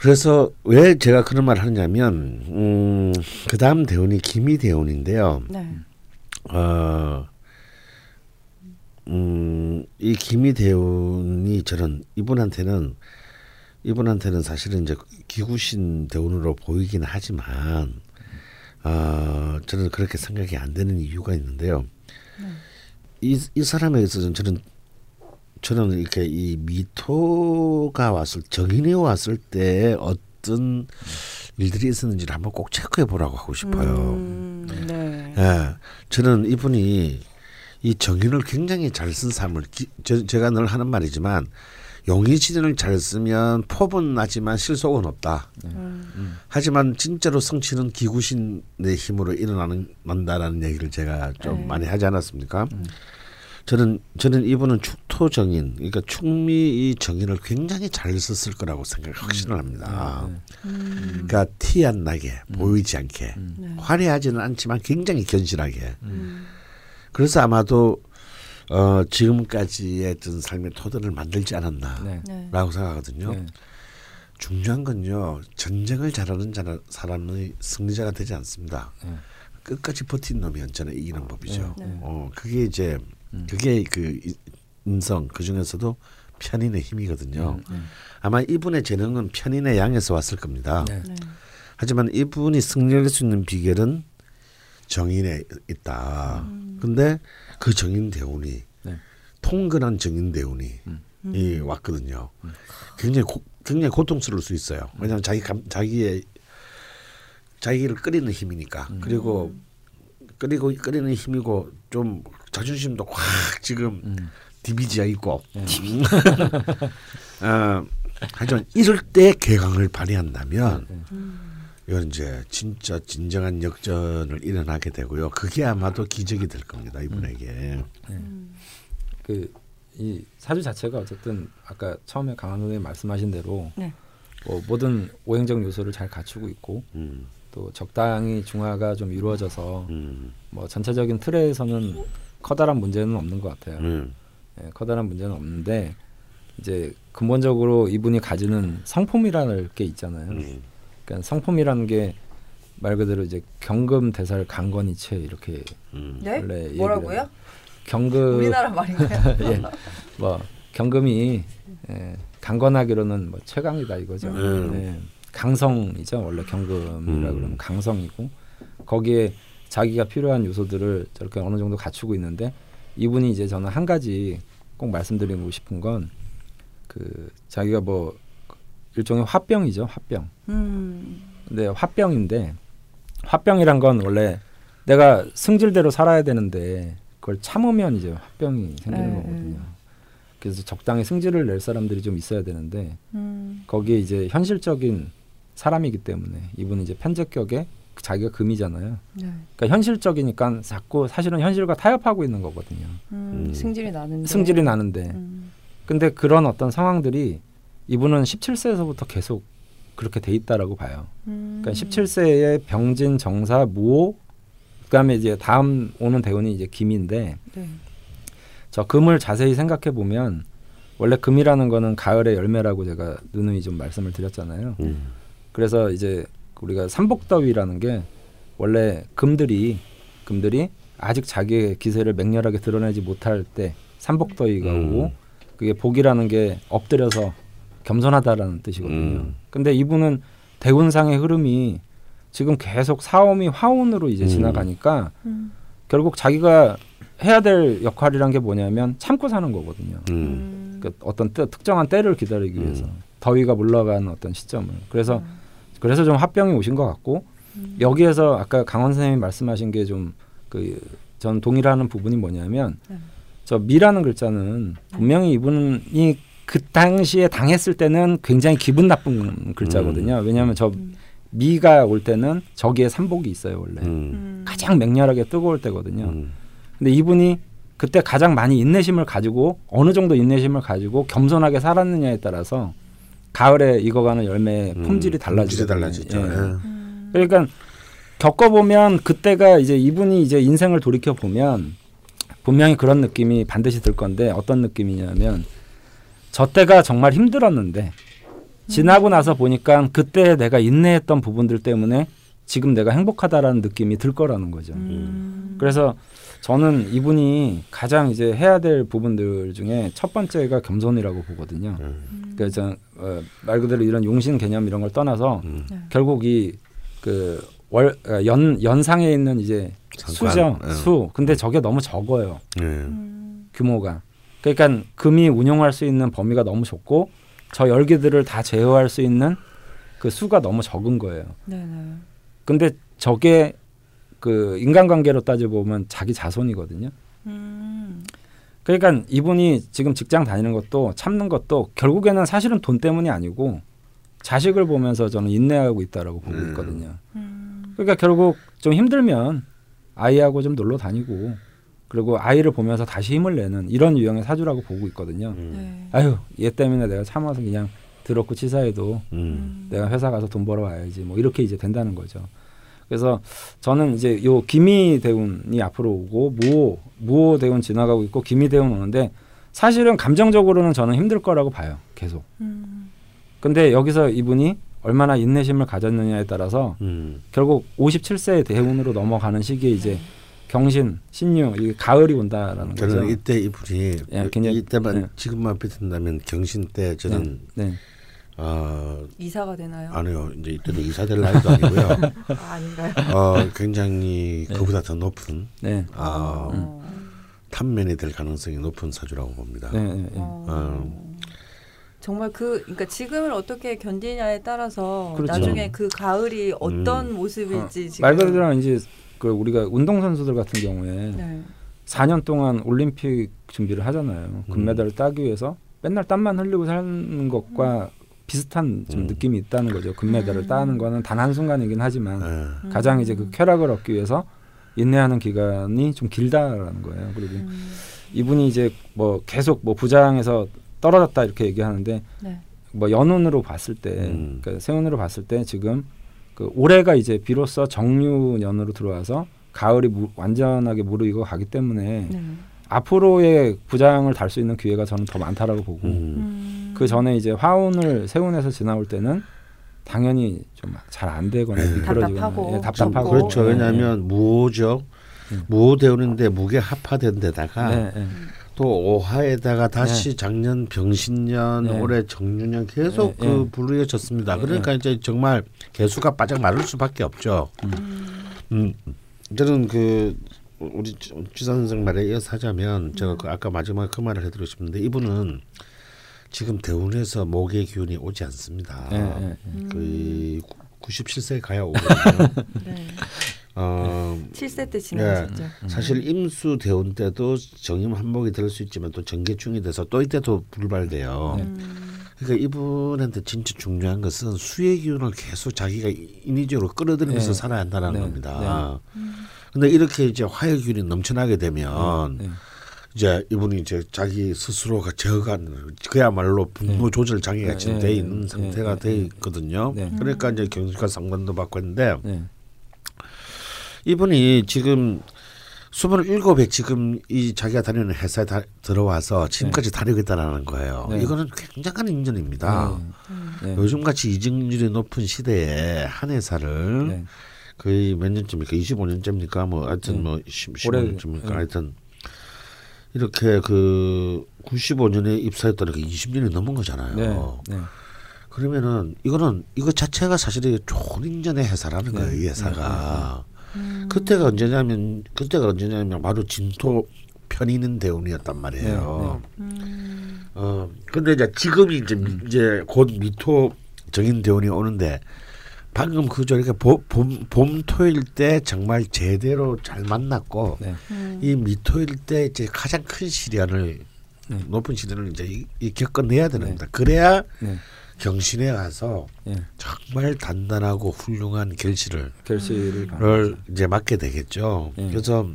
그래서 왜 제가 그런 말을 하냐면 음, 그 다음 대원이 김희 대원인데요. 네. 어, 음, 이 김희 대원이 저는 이분한테는 이분한테는 사실은 이제 기구신 대원으로 보이긴 하지만 어, 저는 그렇게 생각이 안 되는 이유가 있는데요. 이, 이 사람에 있어서는 저는 저는 이렇게 이 미토가 왔을 정인이 왔을 때 어떤 일들이 있었는지를 한번 꼭 체크해 보라고 하고 싶어요. 음, 네. 예, 저는 이분이 이 정인을 굉장히 잘쓴 삶을 기, 저, 제가 늘 하는 말이지만 용의진을 잘 쓰면 폭은 나지만 실속은 없다. 음. 하지만 진짜로 성취는 기구신의 힘으로 일어나는 난다라는 얘기를 제가 좀 네. 많이 하지 않았습니까? 저는 저는 이분은 축토 정인, 그러니까 충미 이 정인을 굉장히 잘 썼을 거라고 생각 확신을 합니다. 네. 음. 그러니까 티 안 나게 보이지 않게 네. 화려하지는 않지만 굉장히 견실하게. 음. 그래서 아마도 어, 지금까지의 어떤 삶의 토대를 만들지 않았나라고 네. 네. 생각하거든요. 네. 중요한 건요 전쟁을 잘하는 자- 사람이 승리자가 되지 않습니다. 네. 끝까지 버틴 놈이 언제나 이기는 법이죠. 네. 네. 어 그게 이제 그게 그 이- 인성 그 중에서도 편인의 힘이거든요. 음. 아마 이분의 재능은 편인의 양에서 왔을 겁니다. 네. 네. 하지만 이분이 승리할 수 있는 비결은 정인에 있다. 근데 그 정인 대운이 네. 통근한 정인 대운이 이 왔거든요. 굉장히 고, 굉장히 고통스러울 수 있어요. 왜냐하면 자기 감, 자기의 자기를 끓이는 힘이니까. 그리고 끓이고 끓이는 힘이고 좀 자존심도 확 지금 음. 디비지가 있고. <laughs> 어, 하지만 이럴 때 개강을 발휘한다면 이건 이제 진짜 진정한 역전을 일어나게 되고요. 그게 아마도 기적이 될 겁니다 이분에게. 그이 사주 자체가 어쨌든 아까 처음에 강한 선생님 말씀하신 대로 네. 뭐 모든 오행적 요소를 잘 갖추고 있고 음, 또 적당히 중화가 좀 이루어져서 음, 뭐 전체적인 틀에서는 커다란 문제는 없는 것 같아요. 음, 예, 커다란 문제는 없는데 이제 근본적으로 이분이 가지는 성품이라는 게 있잖아요. 음, 그러니까 성품이라는 게 말 그대로 이제 경금 대살 강건이체 이렇게 음. 네? 원래 뭐라고요? 경금 우리나라 말인가요? <laughs> 예, 뭐 경금이 예, 강건하기로는 뭐 최강이다 이거죠. 음. 예, 강성이죠 원래 경금이라 음. 그러면 강성이고 거기에 자기가 필요한 요소들을 저렇게 어느 정도 갖추고 있는데 이분이 이제 저는 한 가지 꼭 말씀드리고 싶은 건 그 자기가 뭐 일종의 화병이죠 화병. 음. 근데 화병인데 화병이란 건 원래 내가 승질대로 살아야 되는데 그걸 참으면 이제 화병이 생기는 네, 거거든요. 그래서 적당히 승질을 낼 사람들이 좀 있어야 되는데 음. 거기에 이제 현실적인 사람이기 때문에 이분은 이제 편제격에 자기가 금이잖아요. 네. 그러니까 현실적이니까 자꾸 사실은 현실과 타협하고 있는 거거든요. 음. 음. 승질이 나는데. 승질이 나는데 음. 근데 그런 어떤 상황들이 이분은 17세에서부터 계속 그렇게 돼 있다라고 봐요. 음. 그러니까 17세에 병진, 정사, 무호, 그다음에 이제 다음 오는 대운이 이제 김인데 네. 저 금을 자세히 생각해 보면 원래 금이라는 거는 가을의 열매라고 제가 누누이 좀 말씀을 드렸잖아요. 음. 그래서 이제 우리가 삼복더위라는 게 원래 금들이 금들이 아직 자기의 기세를 맹렬하게 드러내지 못할 때 삼복더위가 음. 오고 그게 복이라는 게 엎드려서 겸손하다라는 뜻이거든요. 음. 근데 이분은 대운상의 흐름이 지금 계속 사옴이 화운으로 이제 음. 지나가니까 음. 결국 자기가 해야 될 역할이란 게 뭐냐면 참고 사는 거거든요. 음. 그 어떤 때, 특정한 때를 기다리기 음. 위해서 더위가 물러가는 어떤 시점을 그래서 음. 그래서 좀 화병이 오신 것 같고 음. 여기에서 아까 강원 선생님이 말씀하신 게 좀 그 전 동일하는 부분이 뭐냐면 네. 저 미라는 글자는 분명히 이분이 그 당시에 당했을 때는 굉장히 기분 나쁜 글자거든요. 왜냐하면 저 음. 미가 올 때는 저기에 삼복이 있어요 원래 음. 음. 가장 맹렬하게 뜨거울 때거든요. 음. 근데 이분이 그때 가장 많이 인내심을 가지고 어느 정도 인내심을 가지고 겸손하게 살았느냐에 따라서 가을에 익어가는 열매의 음. 품질이 달라지죠. 달라지죠. 예. 음. 그러니까 겪어보면 그때가 이제 이분이 이제 인생을 돌이켜 보면 분명히 그런 느낌이 반드시 들 건데 어떤 느낌이냐면 저 때가 정말 힘들었는데 지나고 나서 보니까 그때 내가 인내했던 부분들 때문에 지금 내가 행복하다라는 느낌이 들 거라는 거죠. 음. 그래서 저는 이분이 가장 이제 해야 될 부분들 중에 첫 번째가 겸손이라고 보거든요. 음. 그러니까 저, 어, 말 그대로 이런 용신 개념 이런 걸 떠나서 음. 네. 결국 이그 월 연 연상에 있는 이제 상관. 수죠 예. 수. 근데 저게 너무 적어요 예. 음. 규모가. 그러니까 금이 운용할 수 있는 범위가 너무 좁고 저 열기들을 다 제어할 수 있는 그 수가 너무 적은 거예요. 네네. 근데 저게 그 인간관계로 따져 보면 자기 자손이거든요. 음. 그러니까 이분이 지금 직장 다니는 것도 참는 것도 결국에는 사실은 돈 때문이 아니고 자식을 보면서 저는 인내하고 있다라고 보고 음. 있거든요. 음. 그러니까 결국 좀 힘들면 아이하고 좀 놀러 다니고 그리고 아이를 보면서 다시 힘을 내는 이런 유형의 사주라고 보고 있거든요. 음. 네. 아유 얘 때문에 내가 참아서 그냥 더럽고 치사해도 음. 내가 회사 가서 돈 벌어 와야지 뭐 이렇게 이제 된다는 거죠. 그래서 저는 이제 요 기미 대운이 앞으로 오고 무호 무호 대운 지나가고 있고 기미 대운 오는데 사실은 감정적으로는 저는 힘들 거라고 봐요. 계속. 음. 근데 여기서 이분이 얼마나 인내심을 가졌느냐에 따라서 음. 결국 57세 대운으로 넘어가는 시기에 이제 경신, 신유, 이 가을이 온다라는 거죠. 저는 이때 이분이 예, 굉장히- 이때만 예. 지금만 비튼다면 경신 때 저는 네. 어 이사가 되나요? 아니요 이제 이때는 이사 될 나이도 아니고요. <laughs> 아, 아닌가요? 어 굉장히 네. 그보다 더 높은 네. 아 어. 탐면이 될 가능성이 높은 사주라고 봅니다. 네. 네. 네. 어. 정말 그 그러니까 지금을 어떻게 견디냐에 따라서 그렇죠. 나중에 그 가을이 어떤 음. 모습일지 지금 말 그대로 이제 그 우리가 운동 선수들 같은 경우에 네. 4년 동안 올림픽 준비를 하잖아요. 음. 금메달을 따기 위해서 맨날 땀만 흘리고 사는 것과 비슷한 좀 음. 느낌이 있다는 거죠. 금메달을 음. 따는 거는 단 한 순간이긴 하지만 예. 음. 가장 이제 그 쾌락을 얻기 위해서 인내하는 기간이 좀 길다라는 거예요. 그리고 음. 이분이 이제 뭐 계속 뭐 부장에서 떨어졌다 이렇게 얘기하는데 네. 뭐 연운으로 봤을 때, 음. 그러니까 세운으로 봤을 때 지금 그 올해가 이제 비로소 정유년으로 들어와서 가을이 무, 완전하게 무르익어 가기 때문에 네. 앞으로의 부장을 달 수 있는 기회가 저는 더 많다라고 보고 음. 음. 그 전에 이제 화운을 세운에서 지나올 때는 당연히 좀 잘 안 되거나 네. 답답하고 예, 답답하고. 그렇죠. 예, 왜냐하면 무호죠. 음. 무호대운인데 무게 합화된 데다가 예, 예. 또 오화에다가 다시 작년 병신년 네. 올해 정유년 계속 네, 그 네. 불우해졌습니다. 네, 그러니까 이제 정말 개수가 바짝 마를 수밖에 없죠. 음, 저는 그 우리 주사 선생 말에 이어서 하자면 제가 그 아까 마지막에 그 말을 해드리고 싶은데 이분은 지금 대운에서 목의 기운이 오지 않습니다. 예, 예, 예. 거의 97세 가야 오거든요. <laughs> 네. 어, 7세 때 지나셨죠. 사실 임수 대운 때도 정임 한복이 될 수 있지만 또 정계충이 돼서 또 이때도 불발돼요. 네. 음. 그러니까 이분한테 진짜 중요한 것은 수의 기운을 계속 자기가 인위적으로 끌어들이면서 네. 살아야 한다는 네. 겁니다. 근데 이렇게 이제 화의 기운이 넘쳐나게 되면 네. 이제 이분이 이제 자기 스스로가 저간 그야말로 분노 조절 장애가 네. 지금 네. 돼 있는 상태가 네. 돼 있거든요. 네. 그러니까 이제 경찰 상관도 받고 했는데 네. 이분이 지금 스물일곱에 지금 이 자기가 다니는 회사에 다, 들어와서 지금까지 다니고 있다라는 거예요. 네. 이거는 굉장한 인연입니다. 네. 요즘 같이 이직률이 높은 시대에 한 회사를 네. 거의 몇 년쯤입니까? 25년째입니까? 뭐 하여튼 네. 뭐 10, 올해, 15년쯤입니까? 네. 하여튼 이렇게 그 95년에 입사했다니까 20년이 넘은 거잖아요. 네. 네. 그러면은 이거는 이거 자체가 사실은 좋은 인연의 회사라는 네. 거예요. 이 회사가. 그때가 언제냐면 그때가 언제냐면 바로 진토 편있는 대운이었단 말이에요. 네, 어 근데 이제 지금이 이제 미- 이제 곧 미토 정인 대운이 오는데 방금 그 저렇게 봄, 봄, 봄 토일 때 정말 제대로 잘 만났고 네. 이 미토일 때 이제 가장 큰 시련을 네. 높은 시련을 이제 이, 이 겪어내야 되는 겁니다. 그래야 네. 경신에 가서 예. 정말 단단하고 훌륭한 결실을 결실을 를 이제 맡게 되겠죠. 예. 그래서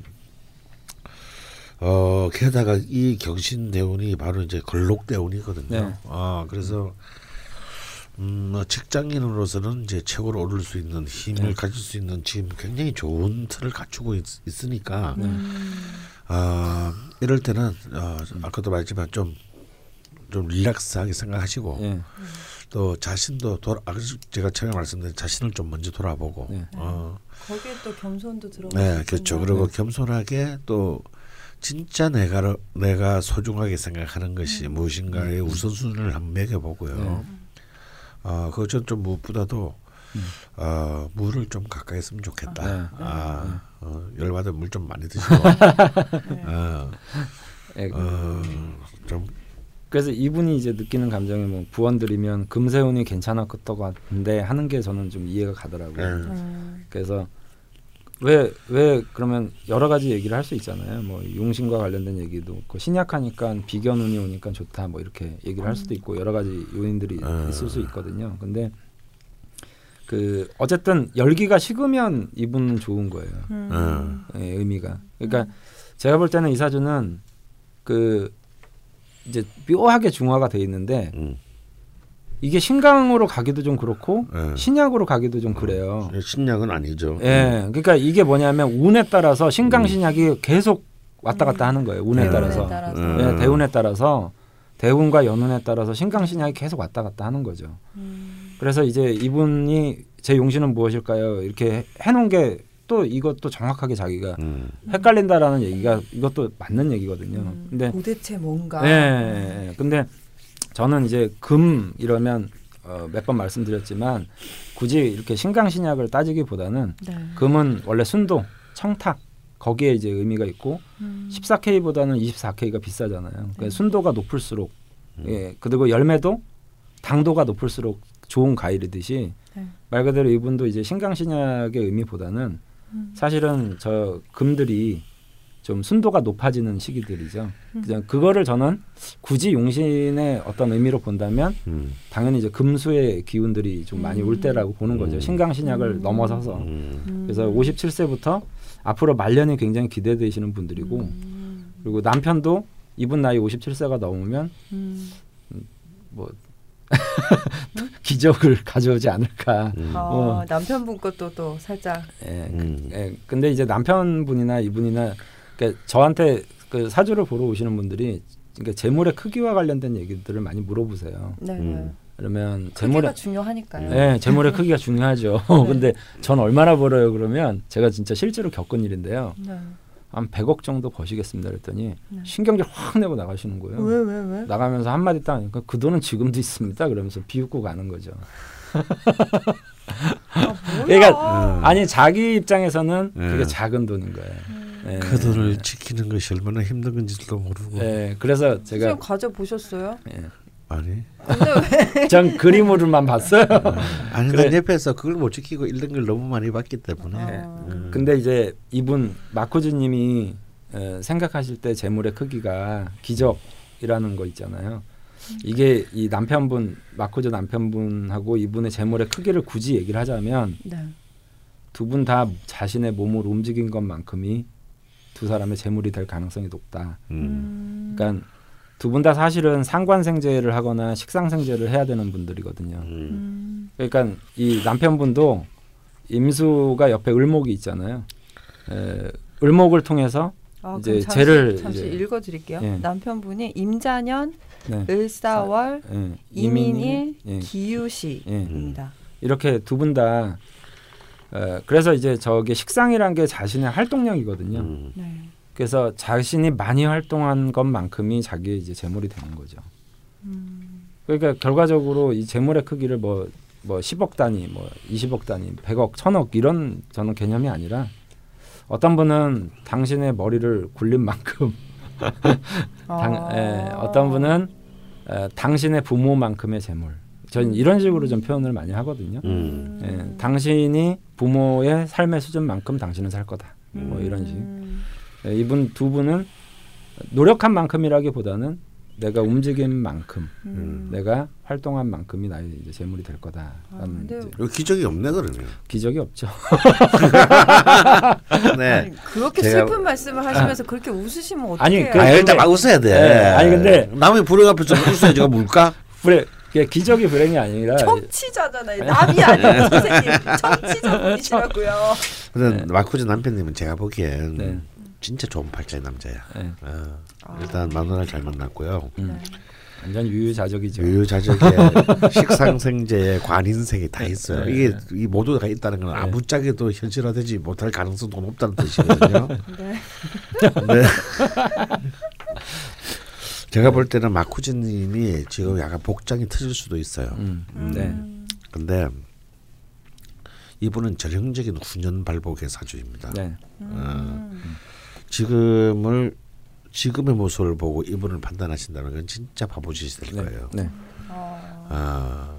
어 게다가 이 경신 대운이 바로 이제 걸록 대운이거든요. 네. 아 그래서 음, 뭐 직장인으로서는 이제 최고로 오를 수 있는 힘을 네. 가질 수 있는 지금 굉장히 좋은 틀을 갖추고 있, 으니까 네. 아 이럴 때는 어, 아까도 말했지만 좀 좀 릴렉스하게 생각하시고 예. 또 자신도 돌아 아, 그래서 제가 처음에 말씀드린 자신을 좀 먼저 돌아보고 네. 어, 거기에 또 겸손도 들어가. 네 그렇죠 그리고 네. 겸손하게 또 진짜 내가 내가 소중하게 생각하는 것이 무엇인가의 우선순위를 한번 매겨보고요. 네. 어, 그저 좀 무엇보다도 음. 어, 물을 좀 가까이 했으면 좋겠다. 네. 아, 어, 열받아 물 좀 많이 드시고, <laughs> 어, 예. 어, 좀 그래서 이분이 이제 느끼는 감정이 뭐 부원들이면 금세운이 괜찮았을 것 같은데 하는 게 저는 좀 이해가 가더라고요. 네. 음. 그래서 왜 왜 그러면 여러 가지 얘기를 할 수 있잖아요. 뭐 용신과 관련된 얘기도 그 신약하니까 비견운이 오니까 좋다 뭐 이렇게 얘기를 할 수도 있고 여러 가지 요인들이 음. 있을 수 있거든요. 근데 그 어쨌든 열기가 식으면 이분은 좋은 거예요. 음. 음. 예, 의미가. 그러니까 제가 볼 때는 이 사주는 그 이제 묘하게 중화가 돼 있는데 음, 이게 신강으로 가기도 좀 그렇고 예. 신약으로 가기도 좀 그래요. 신약은 아니죠. 예, 그러니까 이게 뭐냐면 운에 따라서 신강 신약이 계속 왔다 갔다 하는 거예요. 운에 네. 따라서, 대운에 따라서. 음. 예, 대운에 따라서 대운과 연운에 따라서 신강 신약이 계속 왔다 갔다 하는 거죠. 음. 그래서 이제 이분이 제 용신은 무엇일까요? 이렇게 해 놓은 게 또 이것도 정확하게 자기가 음, 헷갈린다라는 얘기가 이것도 맞는 얘기거든요. 음. 근데 도대체 뭔가. 예, 예, 예. 근데 저는 이제 금 이러면 어, 몇 번 말씀드렸지만 굳이 이렇게 신강신약을 따지기보다는 네. 금은 원래 순도, 청탁 거기에 이제 의미가 있고 음. 14K보다는 24K가 비싸잖아요. 그러니까 음. 순도가 높을수록 음. 예 그리고 열매도 당도가 높을수록 좋은 과일이듯이 네. 말 그대로 이분도 이제 신강신약의 의미보다는 음. 사실은 저 금들이 좀 순도가 높아지는 시기들이죠. 음. 그냥 그거를 저는 굳이 용신의 어떤 의미로 본다면 음, 당연히 이제 금수의 기운들이 좀 많이 올 음. 때라고 보는 거죠. 음. 신강신약을 음. 넘어서서. 그래서 57세부터 앞으로 말년이 굉장히 기대되시는 분들이고 음. 그리고 남편도 이분 나이 57세가 넘으면 음. 뭐 <laughs> 기적을 가져오지 않을까. 음, 어, 어. 남편분 것도 또 살짝. 예, 음. 예, 근데 이제 남편분이나 이분이나 그러니까 저한테 그 사주를 보러 오시는 분들이 그러니까 재물의 크기와 관련된 얘기들을 많이 물어보세요. 네. 음. 그러면 크기가 재물의 중요하니까요. 예, 재물의 크기가 중요하죠. <laughs> 근데 전 얼마나 벌어요? 그러면 제가 진짜 실제로 겪은 일인데요. 네. 한 100억 정도 버시겠습니다. 그랬더니 네. 신경질 확 내고 나가시는 거예요. 왜 왜 왜? 나가면서 한마디 딱 하니까 그 돈은 지금도 있습니다. 그러면서 비웃고 가는 거죠. 아, <laughs> 뭐야? 그러니까 음. 아니 자기 입장에서는 네. 그게 작은 돈인 거예요. 음. 예. 그 돈을 지키는 것이 얼마나 힘든 건지도 모르고 예, 그래서 제가 가져 보셨어요? 예. 아니? <laughs> 전 그림으로만 봤어요. 아니 그래. 난 옆에서 그걸 못 지키고 잃는 걸 너무 많이 봤기 때문에 아. 음. 근데 이제 이분 마코즈님이 에, 생각하실 때 재물의 크기가 기적이라는 거 있잖아요. 이게 이 남편분 마코즈 남편분하고 이분의 재물의 크기를 굳이 얘기를 하자면 네. 두분 다 자신의 몸을 움직인 것만큼이 두 사람의 재물이 될 가능성이 높다. 음. 음. 그러니까 두 분 다 사실은 상관생제를 하거나 식상생제를 해야 되는 분들이거든요. 음. 음. 그러니까 이 남편분도 임수가 옆에 을목이 있잖아요. 에, 을목을 통해서 아, 이제 잠시, 죄를 잠시 이제- 읽어드릴게요. 예. 남편분이 임자년 네. 을사월 예, 이민일 예, 기유시입니다. 예. 이렇게 두 분 다 어, 그래서 이제 저게 식상이란 게 자신의 활동량이거든요. 음. 네. 그래서 자신이 많이 활동한 것만큼이 자기의 이제 재물이 되는 거죠. 음. 그러니까 결과적으로 이 재물의 크기를 뭐, 뭐 10억 단위, 뭐 20억 단위, 100억, 1000억 이런 저는 개념이 아니라 어떤 분은 당신의 머리를 굴린 만큼 <laughs> 당, 아. 예, 어떤 분은 어, 당신의 부모만큼의 재물. 저는 이런 식으로 좀 표현을 많이 하거든요. 음. 예, 당신이 부모의 삶의 수준만큼 당신은 살 거다. 뭐 이런 식. 음. 예, 이분 두 분은 노력한 만큼이라기보다는 내가 움직인 만큼, 음. 내가 활동한 만큼이 나의 이제 재물이 될 거다. 아, 근데 기적이 없네 그러면. 기적이 없죠. <laughs> 네. 아니, 그렇게 제가- 슬픈 말씀을 하시면서 그렇게 웃으시면 아니, 어떡해요? 그- 아 일단 막 웃어야 돼. 네, 아니, 근데- 남의 불행 앞에서 웃어야 제가 뭘까? <laughs> 불에 그게 기적이 불행이 아니라 청취자잖아요. 남이 아니고 선생님 <laughs> 청취자분이시라고요. 근데 마쿠즈 남편님은 제가 보기엔 네. 진짜 좋은 팔자의 남자야. 네. 어, 일단 마누라를 잘 만났고요. 음, 완전 유유자적이죠. 유유자적의 <laughs> 식상생재의 관인생이 다 있어요. 네. 이게 이 모두가 있다는 건 네. 아무짝에도 현실화되지 못할 가능성도 높다는 뜻이거든요. 네. <laughs> 네. 제가 볼 때는 마쿠즈님이 지금 약간 복장이 틀릴 수도 있어요. 음, 네. 음. 근데 이분은 전형적인 훈련발복의 사주입니다. 네. 음. 지금을 지금의 모습을 보고 이분을 판단하신다는 건 진짜 바보짓이 될 네. 거예요. 네. 어. 아,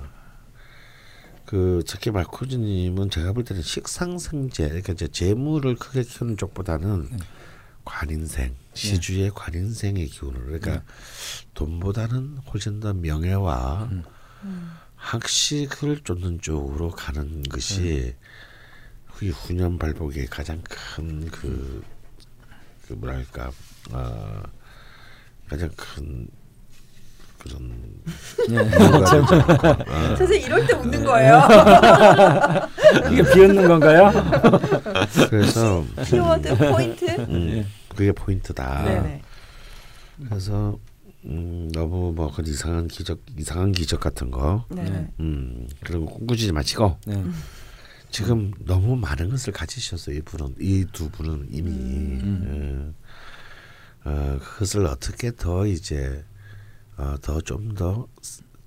그 특히 마코즈님은 제가 볼 때는 식상생재, 그러니까 이제 재물을 크게 키우는 쪽보다는 네. 관인생, 시주의 관인생의 기운을 그러니까 네. 돈보다는 훨씬 더 명예와 음. 음. 학식을 쫓는 쪽으로 가는 것이 네. 그 훈련발복의 가장 큰그 그 뭐랄까 어, 가장 큰 그런 네. <laughs> 어. 선생님 이럴 때 웃는 거예요. 이게 비웃는 건가요? 그래서 키워드 포인트. 음, 그게 포인트다. 네네. 그래서 음, 너무 뭐 그런 이상한 기적 이상한 기적 같은 거 네. 음, 그런 거 꿈꾸지 마시고 네. 지금 너무 많은 것을 가지셨어요. 이 분은 이 두 분은 이미 음. 어, 어, 그것을 어떻게 더 이제 어, 더 좀 더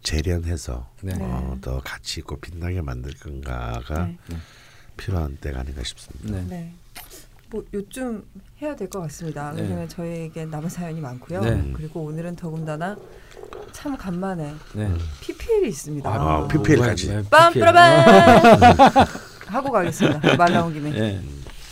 재련해서 네. 어, 더 가치 있고 빛나게 만들 건가가 네. 필요한 때가 아닌가 싶습니다. 네. 네. 뭐 요즘 해야 될 것 같습니다. 네. 왜냐면 저희에게 남은 사연이 많고요. 네. 그리고 오늘은 더군다나 참 간만에 네. PPL이 있습니다. 아, PPL까지. 네, 빰빠라밤 <laughs> 하고 가겠습니다. 말 나온 김에. 예.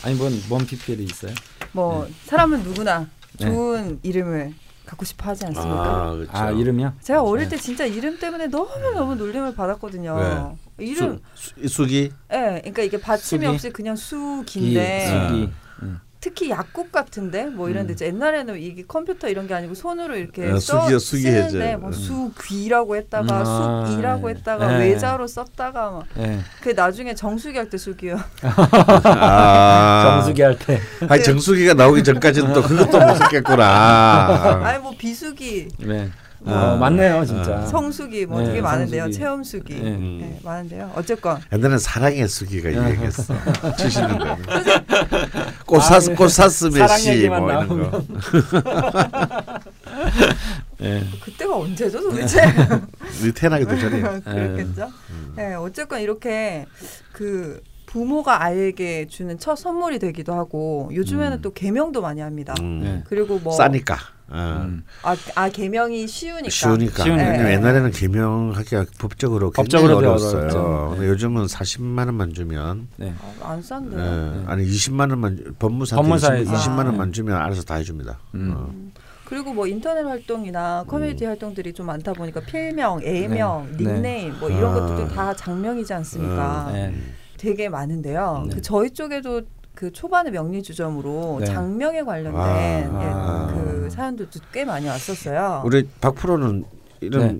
아니 뭔뭔 PPL이 있어요? 뭐 사람은 누구나 네. 좋은 이름을 갖고 싶어 하지 않습니까? 아, 그렇죠. 아 이름이요? 제가 어릴 네. 때 진짜 이름 때문에 너무 너무 놀림을 받았거든요. 이름, 수, 수, 수기 예, 그러니까 이게 받침이 수기? 없이 그냥 수기인데 수기. 음. 특히 약국 같은데 뭐 이런 데 있죠. 옛날에는 이게 컴퓨터 이런 게 아니고 손으로 이렇게 어, 써 수기요, 수기. 쓰는데 뭐 음. 수귀라고 했다가 음, 아, 수이라고 네. 했다가 네. 외자로 썼다가 막 예. 그 나중에 정수기 할 때 수기요. <laughs> 아, 정수기 할 때. 아니 정수기가 나오기 전까지는 또 그것도 못 썼겠구나. <laughs> 아니 뭐 비수기, 네. 아. 어, 맞네요, 진짜. 아. 성수기 뭐 네, 되게 많은데요. 성수기. 체험수기 네. 음. 네, 많은데요. 어쨌건 옛날엔 사랑의 수기가 유행했어. <laughs> 70년대. 아, 꽃사 네. 꽃사슴의 사랑 씨뭐 이런 거. <laughs> 예. 그때가 언제죠 도대체? 우리 태어나기도 전에. <laughs> 그렇겠죠. 네, 어쨌건 이렇게 그 부모가 아이에게 주는 첫 선물이 되기도 하고 요즘에는 음. 또 개명도 많이 합니다. 음. 네. 그리고 뭐 싸니까. 어. 음. 아, 아 개명이 쉬우니까. 쉬우니까. 쉬우니까. 왜냐면 네. 옛날에는 개명하기가 법적으로 굉장히 법적으로 어려웠어요. 근데 요즘은 40만 원만 주면 네. 아, 안 싼데요. 예, 아니 20만 원만 법무사한테 법무사에서. 20만, 아. 원만 주면 알아서 다 해줍니다. 음. 어. 그리고 뭐 인터넷 활동이나 커뮤니티 활동들이 좀 많다 보니까 필명, 예명, 네. 닉네임 뭐 이런 아. 것들도 다 작명이지 않습니까? 네. 되게 많은데요. 네. 그 저희 쪽에도 그 초반에 명리 주점으로 네. 장명에 관련된 아. 예, 그 사연들도 꽤 많이 왔었어요. 우리 박 프로는 이름 네.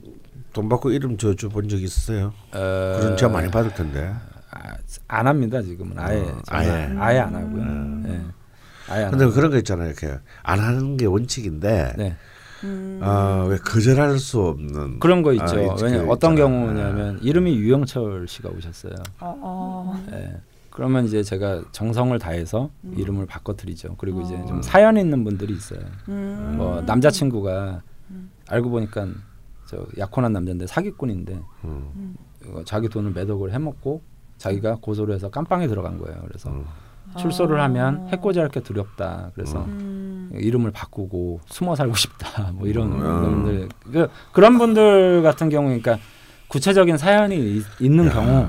돈 받고 이름 줘본 적 있었어요? 어, 그런 제가 많이 받을 텐데. 아, 안 합니다 지금은 아예 어, 아예 아예. 아예 안 하고요. 음. 예. 아예 안 근데 하고. 그런 거 있잖아요. 이렇게 안 하는 게 원칙인데 네. 음. 아, 왜 거절할 수 없는 그런 거 있죠. 아, 그 왜냐 어떤 있잖아. 경우냐면 이름이 유영철 씨가 오셨어요. 어, 어. 예. 그러면 이제 제가 정성을 다해서 음. 이름을 바꿔드리죠. 그리고 이제 어. 좀 사연 있는 분들이 있어요. 음. 뭐 남자친구가 음. 알고 보니까 저 약혼한 남자인데 사기꾼인데 음. 이거 자기 돈을 매독을 해먹고 자기가 고소를 해서 깜빵에 들어간 거예요. 그래서 음. 출소를 아. 하면 해코지 할 게 두렵다. 그래서 음. 이름을 바꾸고 숨어 살고 싶다. <laughs> 뭐 이런 음. 분들 그, 그런 분들 같은 경우 그러니까 구체적인 사연이 있, 있는 야, 경우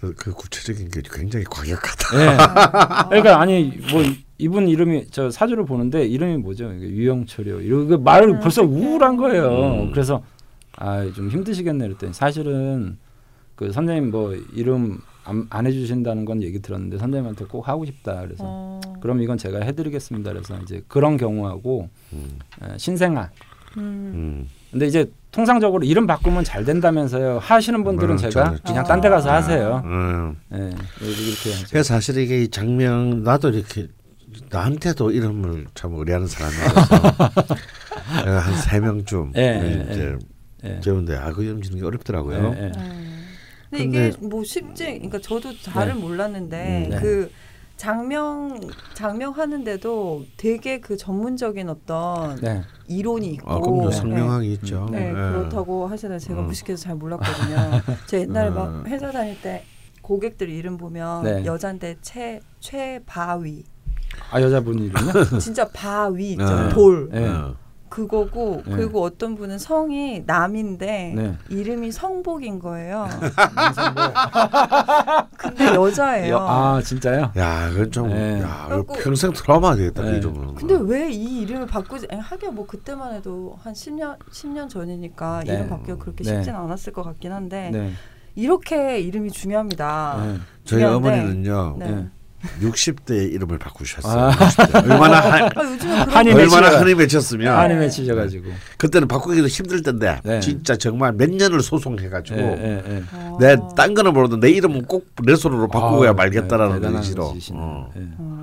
그, 그 구체적인 게 굉장히 과격하다. 예. <laughs> 그러니까 아니 뭐 이분 이름이 저 사주를 보는데 이름이 뭐죠? 유영철이요. 이거 말 음, 벌써. 우울한 거예요. 음. 그래서 아 좀 힘드시겠네 그랬더니 사실은 그 선생님 뭐 이름 안, 안 해주신다는 건 얘기 들었는데 선생님한테 꼭 하고 싶다 그래서 어. 그럼 이건 제가 해드리겠습니다. 그래서 이제 그런 경우하고 음. 에, 신생아. 음. 음. 근데 이제 통상적으로 이름 바꾸면 잘 된다면서요. 하시는 분들은 음, 제가 저는 그냥. 딴 데 가서 하세요. 음. 예, 이렇게. 그래서 사실 이게 이 장명 나도 이렇게 나한테도 이름을 참 의뢰하는 사람이라서 <laughs> 한 세 명쯤 예, 예, 이제 예. 재운데 아그 이름 짓는 게 어렵더라고요. 예, 예. 음. 근데, 근데- 이게 뭐 쉽지 그러니까 저도 잘은 네. 몰랐는데 음, 네. 그 장명 장명 하는데도 되게 그 전문적인 어떤 네. 이론이 있고 아, 그럼요. 네. 성명학이 있죠. 네, 예. 그렇다고 하시다 제가 음. 무식해서 잘 몰랐거든요. 제가 옛날에 막 음. 회사 다닐 때 고객들 이름 보면 네. 여잔데 최 최바위 아 여자분 이름요? 진짜 바위 있죠 네. 돌 네. 어. 그거고 네. 그리고 어떤 분은 성이 남인데 네. 이름이 성복인 거예요. <laughs> <laughs> 근데 여자예요. 여- 아 진짜요? 야, 그건 좀, 네. 야, 그래갖고- 평생 트라우마 되겠다, 그 네. 이름은. 근데 왜 이 이름을 바꾸지? 아니, 하긴 뭐 그때만 해도 한 10년 10년 전이니까 네. 이름 바뀌어 그렇게 네. 쉽진 않았을 것 같긴 한데 네. 이렇게 이름이 중요합니다. 네. 저희 중요한데- 어머니는요, 네. 네. 60대 이름을 바꾸셨어요. 아. 60대. 얼마나 한, 아, 한이 얼마나 한이 맺혔으면 한이 맺히셔가지고. 그때는 바꾸기도 힘들 텐데 네. 진짜 정말 몇 년을 소송해가지고 예, 예, 예. 어. 내딴 거는 몰라도 내 이름은 꼭 내 손으로 바꾸고야 아, 말겠다라는 네, 의지로. 어. 예. 어,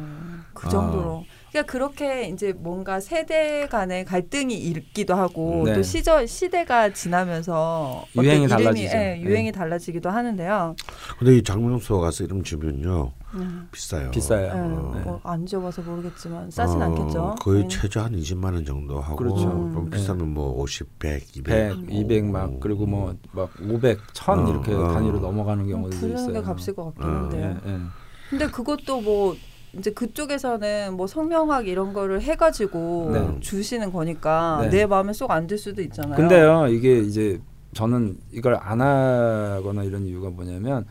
그 아. 정도로. 그러니까 그렇게 이제 뭔가 세대 간의 갈등이 있기도 하고 네. 또 시절 시대가 지나면서 유행이 이름이, 달라지죠. 예, 네. 유행이 달라지기도 하는데요. 근데 이 장명수 가서 이름 지으면요 음. 비싸요. 비싸요. 예, 네. 뭐안 지어봐서 모르겠지만 싸진 어, 않겠죠. 거의 최저 한 20만 원 정도 하고 그렇죠. 좀 네. 비싸면 뭐 50, 100, 200, 100, 뭐, 200 막 그리고 뭐 막 500, 1000 어, 이렇게 어. 단위로 넘어가는 음, 경우도 부르는 있어요. 게 값일 것 같긴 어. 한데요. 예, 예. 근데 그것도 뭐 이제 그쪽에서는 뭐 성명학 이런 거를 해가지고 네. 주시는 거니까 네. 내 마음에 쏙 안 들 수도 있잖아요. 근데요 이게 이제 저는 이걸 안 하거나 이런 이유가 뭐냐면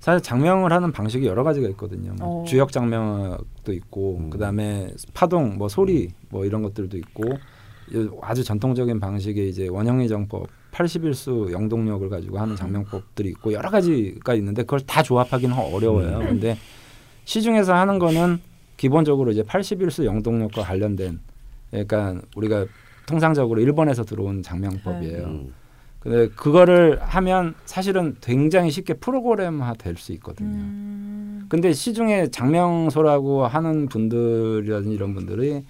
사실 장명을 하는 방식이 여러 가지가 있거든요. 뭐 어. 주역 장명도 있고 음. 그다음에 파동 뭐 소리 뭐 이런 것들도 있고 이 아주 전통적인 방식의 이제 원형의 정법 81수 영동력을 가지고 하는 장명법들이 있고 여러 가지가 있는데 그걸 다 조합하기는 어려워요. 음. 근데 시중에서 하는 거는 기본적으로 이제 81수 영동력과 관련된 그러니까 우리가 통상적으로 일본에서 들어온 장명법이에요. 음. 근데 그거를 하면 사실은 굉장히 쉽게 프로그램화 될 수 있거든요. 음, 근데 시중에 장명소라고 하는 분들이라든지 이런 분들이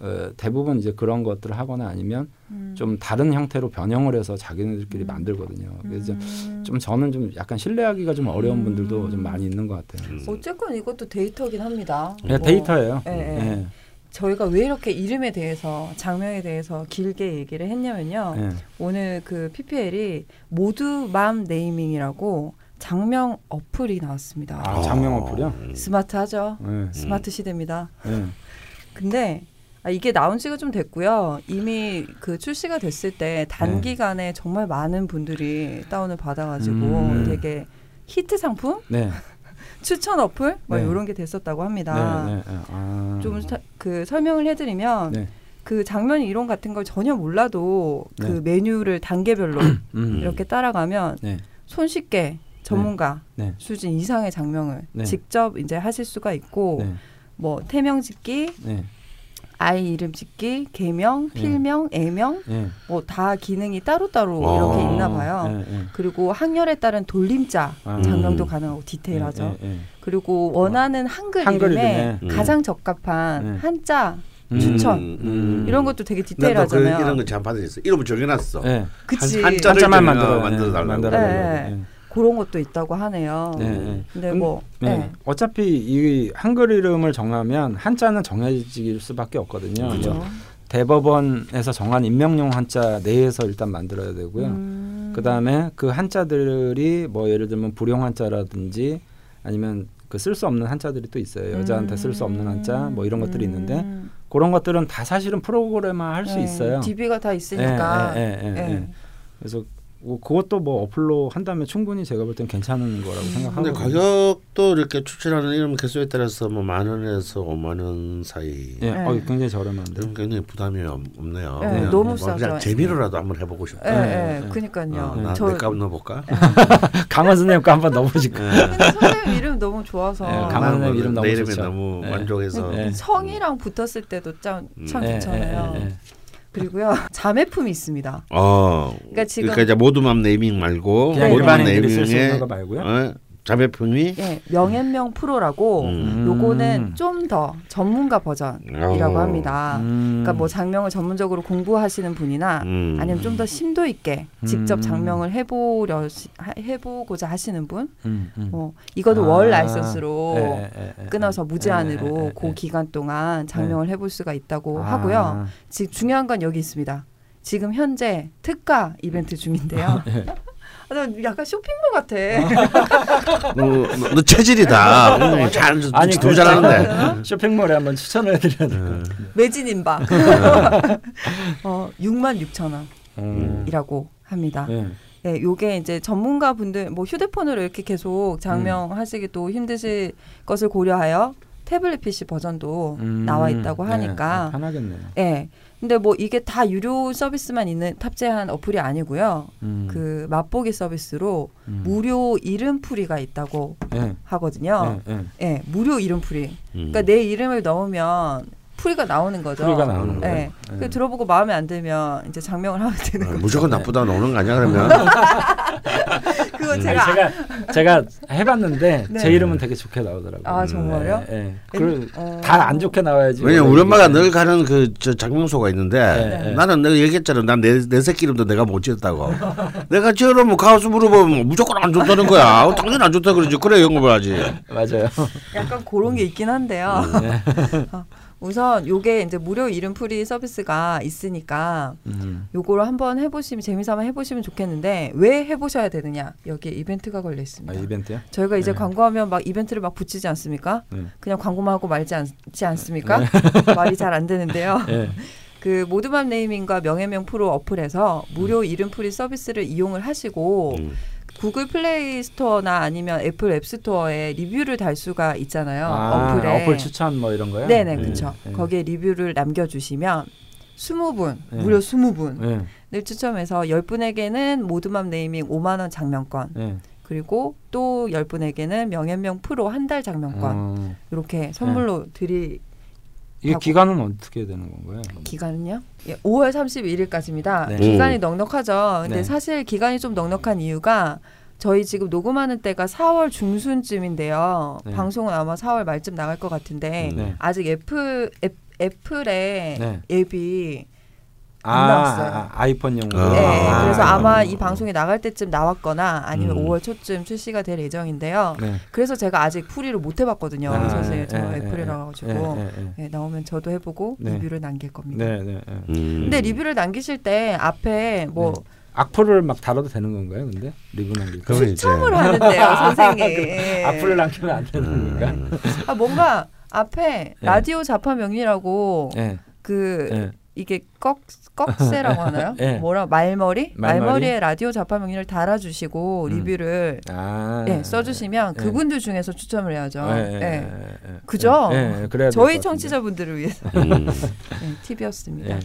어, 대부분 이제 그런 것들을 하거나 아니면 음. 좀 다른 형태로 변형을 해서 자기네들끼리 음. 만들거든요. 그래서 음. 좀 저는 좀 약간 신뢰하기가 좀 어려운 음. 분들도 좀 많이 있는 것 같아요. 음. 어쨌건 이것도 데이터긴 합니다. 그냥 뭐 데이터예요. 예, 예. 예, 저희가 왜 이렇게 이름에 대해서 작명에 대해서 길게 얘기를 했냐면요. 예. 오늘 그 PPL이 모드맘 네이밍이라고 작명 어플이 나왔습니다. 아, 작명 어플이요? 음. 스마트하죠. 예, 스마트 시대입니다. 예. 근데 아, 이게 나온 지가 좀 됐고요. 이미 그 출시가 됐을 때 단기간에 정말 많은 분들이 다운을 받아가지고 음. 되게 히트 상품, 네. <laughs> 추천 어플 뭐 네. 이런 게 됐었다고 합니다. 네, 네, 네. 아. 좀그 설명을 해드리면 네. 그 장면 이론 같은 걸 전혀 몰라도 그 네. 메뉴를 단계별로 음. 이렇게 따라가면 네. 손쉽게 전문가 네. 수준 이상의 장면을 네. 직접 이제 하실 수가 있고 네. 뭐 태명 짓기, 네. 아이 이름 짓기, 개명, 필명, 애명 예. 뭐다 기능이 따로따로 어. 이렇게 있나 봐요. 예, 예. 그리고 학렬에 따른 돌림자 아. 장명도 음. 가능하고 디테일하죠. 예, 예, 예. 그리고 원하는 한글, 한글 이름에 이름에. 가장 적합한 음. 한자 음. 추천 음. 이런 것도 되게 디테일하잖아요. 이런 거참 받아있어. 이름을 정해놨어. 예. 그치. 한- 한자- 한자만 좀, 만들어 어, 만들어 달라고. 만들어 네. 그런 것도 있다고 하네요. 네, 네. 근데 음, 뭐 네. 네. 어차피 이 한글 이름을 정하면 한자는 정해질 수밖에 없거든요. 그렇죠. 대법원에서 정한 임명용 한자 내에서 일단 만들어야 되고요. 음. 그 다음에 그 한자들이 뭐 예를 들면 불용 한자라든지 아니면 그 쓸 수 없는 한자들이 또 있어요. 여자한테 쓸 수 없는 한자 뭐 이런 것들이 있는데 음. 그런 것들은 다 사실은 프로그램화 할수 네, 있어요. DB가 다 예, 있으니까. 예, 예, 예. 그래서 뭐 그것도 뭐 어플로 한다면 충분히 제가 볼 땐 괜찮은 거라고 생각하고. 가격도 이렇게 추천하는 이름 개수에 따라서 뭐만 원에서 오만 원 사이. 예, 네. 어, 굉장히 저렴한데. 굉장히 부담이 없- 없네요. 네, 그냥 너무 뭐 싸죠. 그냥 재미로라도 한번 해보고 싶다. 예, 네, 예, 네. 그니까요. 어, 나저 내값 넣어볼까? <laughs> 강원 선생님 거 한번 넣어보실까? 예. 근데 선생님 이름 너무 좋아서 네, 아, 강한 나는 이름 뭐 너무 좋죠. 너무 네. 만족해서 네. 성이랑 붙었을 때도 참, 참 예, 좋잖아요. 그리고요 <laughs> 자매품이 있습니다. 어 그러니까 지금- 이제 모두맘 네이밍 말고 그냥 네, 모두맘 일반인들이 쓸수 있는 네이밍에 거 말고요. 어, 자매품이 예, 명예명 프로라고 음. 요거는 좀 더 전문가 버전이라고 어. 합니다. 음. 그러니까 뭐 장명을 전문적으로 공부하시는 분이나 음. 아니면 좀 더 심도 있게 직접 음. 장명을 해보려 하- 해보고자 하시는 분, 음, 음. 뭐 이것도 아. 월 라이선스로 예, 예, 예, 예. 끊어서 무제한으로 그 예. 기간 동안 장명을 해볼 수가 있다고 아. 하고요. 지금 중요한 건 여기 있습니다. 지금 현재 특가 이벤트 중인데요. 예. 아, 나 약간 쇼핑몰 같아. <laughs> 너, 너, 너 체질이다. 음, 잘 아니, 아니 더 그- 잘하는데. 쇼핑몰에 한번 추천을 해드려야 돼. <laughs> 음. 매진 임박. 어, 6만 6천 음. 원이라고 합니다. 예. 네, 요게 이제 전문가 분들 뭐 휴대폰으로 이렇게 계속 장명하시기 또 힘드실 것을 고려하여 태블릿 PC 버전도 음. 나와 있다고 네, 하니까 아, 편하겠네요. 예. 근데 뭐 이게 다 유료 서비스만 있는 탑재한 어플이 아니고요. 음. 그 맛보기 서비스로 음. 무료 이름풀이가 있다고 예. 하거든요. 예, 예. 예, 무료 이름풀이. 음. 그러니까 내 이름을 넣으면 풀이가 나오는 거죠. 풀이가 나오는 거예요. 예. 예. 그 들어보고 마음에 안 들면 이제 장명을 하면 되는 어, 거죠. 무조건 나쁘다 나오는 거 아니야 <laughs> 그러면? 그건 아니, 제가 제가 제가 해봤는데 네. 제 이름은 되게 좋게 나오더라고요. 아 정말요? 예, 예. 음, 어. 다안 좋게 나와야지. 왜냐 우리 엄마가 늘 가는 그 저 장명소가 있는데 네. 나는 내가 얘기했잖아 난내내 새끼 이름도 내가 못 지었다고 <laughs> 내가 지으면 가수 물어보면 무조건 안 좋다는 거야 어, 당연히 안 좋다 그러지 그래 영업을 하지 <laughs> 맞아요. 약간 그런 게 있긴 한데요. 어, 우선 요게 이제 무료 이름 풀이 서비스가 있으니까 음. 요거를 한번 해보시면 재미삼아 해보시면 좋겠는데 왜 해보셔야 되느냐 여기에 이벤트가 걸려 아, 있습니다. 이벤트요? 저희가 이제 네. 광고하면 막 이벤트를 막 붙이지 않습니까? 네. 그냥 광고만 하고 말지 않지 않습니까? <laughs> 말이 잘 안 되는데요. 예. 그 모드맘 네이밍과 명예명 프로 어플에서 무료 이름 풀이 서비스를 이용을 하시고 음. 구글 플레이 스토어나 아니면 애플 앱 스토어에 리뷰를 달 수가 있잖아요. 아, 어플에. 어플 추천 뭐 이런 거요? 네네 예, 그렇죠. 예. 거기에 리뷰를 남겨주시면 20분 네. 무려 20분을 예. 추첨해서 10분에게는 모드맘 네이밍 5만 원 작명권 예. 그리고 또 10분에게는 명예명 프로 한 달 작명권 어, 이렇게 선물로 드릴 하고. 기간은 어떻게 되는 건가요? 기간은요? 예, 5월 31일까지입니다. 네. 기간이 넉넉하죠. 근데 네. 사실 기간이 좀 넉넉한 이유가 저희 지금 녹음하는 때가 4월 중순쯤인데요. 네. 방송은 아마 4월 말쯤 나갈 것 같은데 음. 네. 아직 애플 앱, 애플의 네. 앱이 아, 안 나왔어요. 아, 아이폰용으로. 아. 네, 아, 그래서 아. 아마 이 방송이 나갈 때쯤 나왔거나 아니면 음. 5월 초쯤 출시가 될 예정인데요. 네. 그래서 제가 아직 풀이를 못 해봤거든요. 아, 사실 저 애플이라 예, 가지고. 네, 나오면 저도 해보고 네. 리뷰를 남길 겁니다. 네, 네, 네. 음. 근데 리뷰를 남기실 때 앞에 뭐 네. 악플을 막 달아도 되는 건가요? 근데 리뷰 남길 때. 추첨을 하는데요, <laughs> 선생님. <laughs> 악플을 남기면 안 되는 건가? 음. 아 뭔가 앞에 네. 라디오 자파 명리라고 예. 그 예. 이게 꺽 꺽쇠라고 <laughs> 하나요? 예. 뭐라 말머리? 말머리? 말머리 에 라디오 자파 명리를 달아주시고 음. 리뷰를 아. 예, 써주시면 예. 그분들 중에서 추첨을 해야죠. 예. 그죠? 저희. 청취자분들을 위해서 음. 네, <laughs> 팁이었습니다. 예.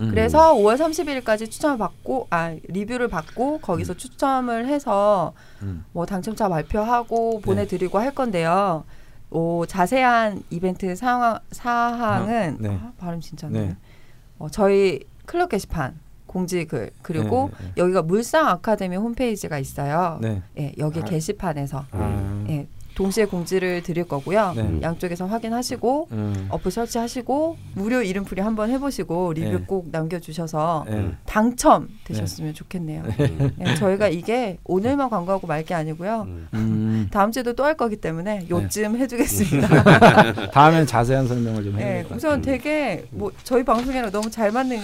음. 그래서 5월 30일까지 추첨을 받고 아 리뷰를 받고 거기서 추첨을 해서 음. 뭐 당첨자 발표하고 보내드리고 할 건데요. 오, 자세한 이벤트 상황, 사항은 네. 아, 발음 진짜 안 네. 네. 어, 저희 클럽 게시판 공지 글 그리고 네, 네, 여기가 물상 아카데미 홈페이지가 있어요. 네. 예, 여기 아. 게시판에서 아. 예, 동시에 공지를 드릴 거고요. 네. 양쪽에서 확인하시고 음. 어플 설치하시고 무료 이름풀이 한번 해보시고 리뷰 네. 꼭 남겨주셔서 네. 당첨 되셨으면 좋겠네요. 예, 저희가 이게 오늘만 광고하고 말 게 아니고요. 음. 음. 다음 주에도 또 할 거기 때문에 요쯤 네. 해주겠습니다. <laughs> 다음엔 자세한 설명을 좀 네, 것 우선 같아요. 되게 뭐 저희 방송이랑 너무 잘 맞는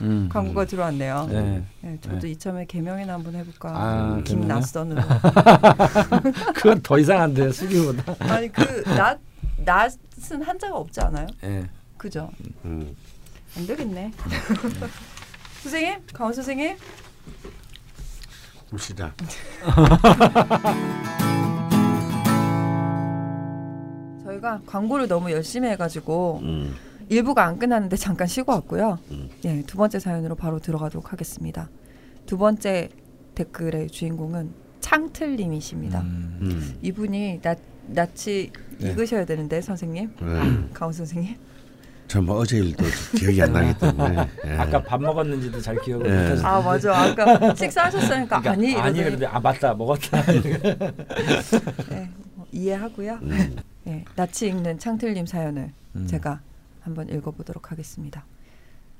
음. 광고가 들어왔네요. 네. 네, 저도 이참에 개명이나 한번 해볼까. 아, 김 낯선으로. <laughs> 그건 더 이상한데 수기보다. <laughs> 아니 그낯 낯은 한자가 없지 않아요? 네. 그죠? 음. 안 되겠네. <laughs> 선생님, 강원 선생님. 시작. <laughs> 저희가 광고를 너무 열심히 해가지고 음. 일부가 안 끝났는데 잠깐 쉬고 왔고요. 음. 예, 두 번째 사연으로 바로 들어가도록 하겠습니다. 두 번째 댓글의 주인공은 창틀님이십니다. 음. 음. 이분이 나, 낯이 네. 읽으셔야 되는데 선생님, 네. 강원 선생님. 전뭐 어제 일도 기억이 안 나기 때문에. 예. 아까 밥 먹었는지도 잘 기억을 네. 못하시죠. 아 맞아, 아까 식사하셨으니까 그러니까 아니 아니 이러더니 그런데 아 맞다 먹었다. <laughs> 네, 뭐 이해하고요. 음. 예, 낯이 읽는 창틀님 사연을 음. 제가 한번 읽어보도록 하겠습니다.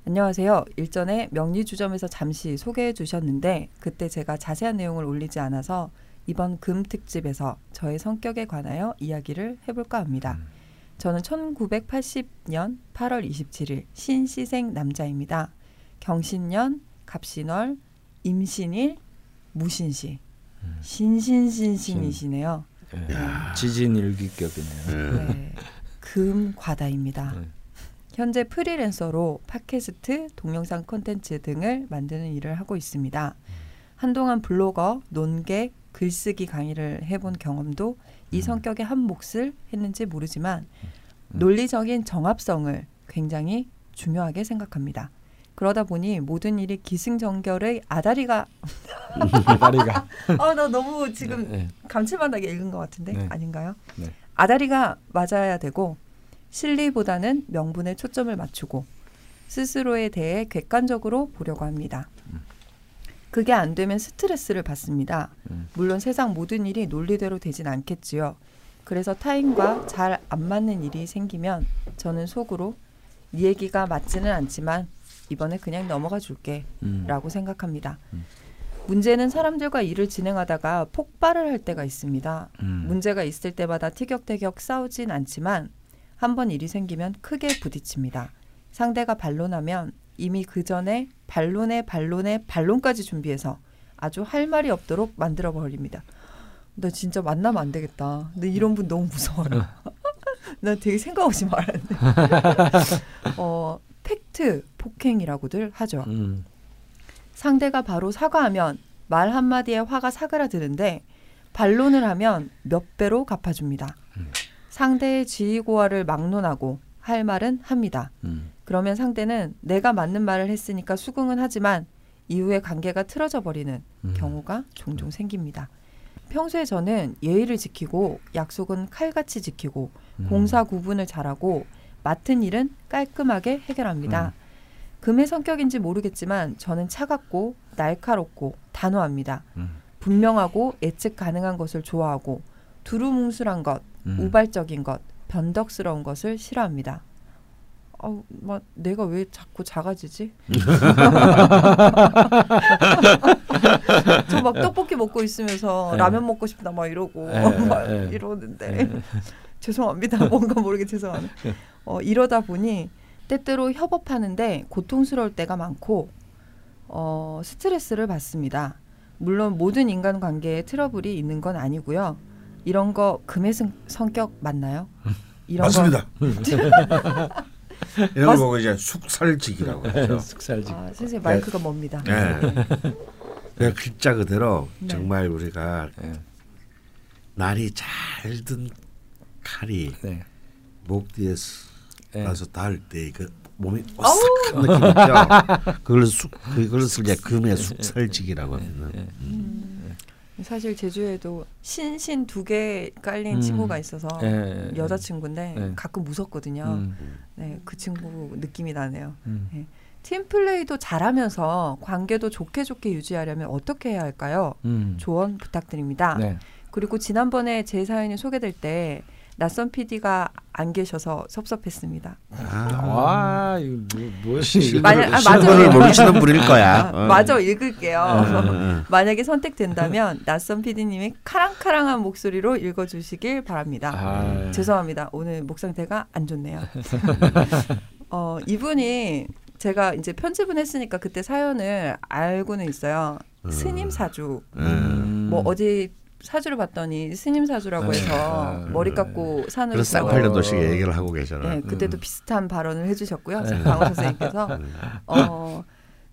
안녕하세요. 일전에 명리주점에서 잠시 소개해 주셨는데 그때 제가 자세한 내용을 올리지 않아서 이번 금 특집에서 저의 성격에 관하여 이야기를 해볼까 합니다. 음. 저는 1980년 8월 27일 신시생 남자입니다. 경신년, 갑신월, 임신일, 무신시, 음. 신신신신이시네요. 네. 지진 일기격이네요. 예. 네, 금 과다입니다. 네. 현재 프리랜서로 팟캐스트, 동영상 콘텐츠 등을 만드는 일을 하고 있습니다. 한동안 블로거, 논객, 글쓰기 강의를 해본 경험도 이 음. 성격의 한 몫을 했는지 모르지만 음. 논리적인 정합성을 굉장히 중요하게 생각합니다. 그러다 보니 모든 일이 기승전결의 아다리가 <laughs> 다리가. 아나 너무 지금 네. 감칠맛나게 읽은 것 같은데 네. 아닌가요? 네. 아다리가 맞아야 되고 실리보다는 명분에 초점을 맞추고 스스로에 대해 객관적으로 보려고 합니다. 음. 그게 안 되면 스트레스를 받습니다. 음. 물론 세상 모든 일이 논리대로 되진 않겠지요. 그래서 타인과 잘 안 맞는 일이 생기면 저는 속으로 네 얘기가 맞지는 않지만 이번에 그냥 넘어가 줄게 음. 라고 생각합니다. 음. 문제는 사람들과 일을 진행하다가 폭발을 할 때가 있습니다. 음. 문제가 있을 때마다 티격태격 싸우진 않지만 한 번 일이 생기면 크게 부딪힙니다. 상대가 반론하면 이미 그 전에 반론에 반론에 반론까지 준비해서 아주 할 말이 없도록 만들어 버립니다. 나 진짜 만나면 안 되겠다. 근데 이런 분 너무 무서워요. <laughs> 나 되게 생각 없이 말하는데. <laughs> 어, 팩트 폭행이라고들 하죠. 음. 상대가 바로 사과하면 말 한마디에 화가 사그라드는데 반론을 하면 몇 배로 갚아줍니다. 음. 상대의 지휘고하를 막론하고 할 말은 합니다. 음. 그러면 상대는 내가 맞는 말을 했으니까 수긍은 하지만 이후에 관계가 틀어져 버리는 음. 경우가 종종 생깁니다. 평소에 저는 예의를 지키고 약속은 칼같이 지키고 음. 공사 구분을 잘하고 맡은 일은 깔끔하게 해결합니다. 음. 금의 성격인지 모르겠지만 저는 차갑고 날카롭고 단호합니다. 음. 분명하고 예측 가능한 것을 좋아하고 두루뭉술한 것, 음. 우발적인 것, 변덕스러운 것을 싫어합니다. 어, 막 내가 왜 자꾸 작아지지? <laughs> 저 막 떡볶이 먹고 있으면서 네. 라면 먹고 싶다 막 이러고 네, <laughs> 막 네. 이러는데 <laughs> 죄송합니다. 뭔가 모르게 죄송하네. 어, 이러다 보니 때때로 협업하는데 고통스러울 때가 많고 어, 스트레스를 받습니다. 물론 모든 인간 관계에 트러블이 있는 건 아니고요. 이런 거 금의 성, 성격 맞나요? <laughs> 이런 맞습니다. <laughs> 이런 맞- 거 이제 숙살직이라고 하죠. 숙살직. 거. 아, 선생님 마이크가 뭡니다. 네. 그냥 글자 그대로 네. 정말 우리가 네. 날이 잘 든 칼이 네. 목 뒤에 스- 네. 가서 닿을 때 그 몸이 오싹한 느낌 있죠. 그걸 숙 그것을 이제 금의 숙살직이라고 합니다. 네. 음. 사실 제주에도 신신 두 개 깔린 음. 친구가 있어서 예, 예, 예. 여자 친구인데 네. 가끔 무섭거든요. 음, 네, 그 친구 느낌이 나네요. 음, 팀 플레이도 잘하면서 관계도 좋게 좋게 유지하려면 어떻게 해야 할까요? 음. 조언 부탁드립니다. 네. 그리고 지난번에 제 사연이 소개될 때 낯선 PD가 안 계셔서 섭섭했습니다. 아, 와 이거 뭐? 실물을, 만약- 아. 실물을 모르시는 분일 거야. 아, 어. 마저 읽을게요. 어, 어. 만약에 선택된다면 낯선 PD님이 카랑카랑한 목소리로 읽어주시길 바랍니다. 아, 죄송합니다. 오늘 목 상태가 안 좋네요. <laughs> 어, 이분이 제가 이제 편집은 했으니까 그때 사연을 알고는 있어요. 음. 스님 사주. 음. 뭐 어디 사주를 봤더니 스님 사주라고 네. 해서 아, 머리 깎고 산으로 그래서 쌍팔년도식 얘기를 하고 계잖아. 네, 그때도 비슷한 발언을 해주셨고요. 네. 강호 선생님께서 음. <laughs> 어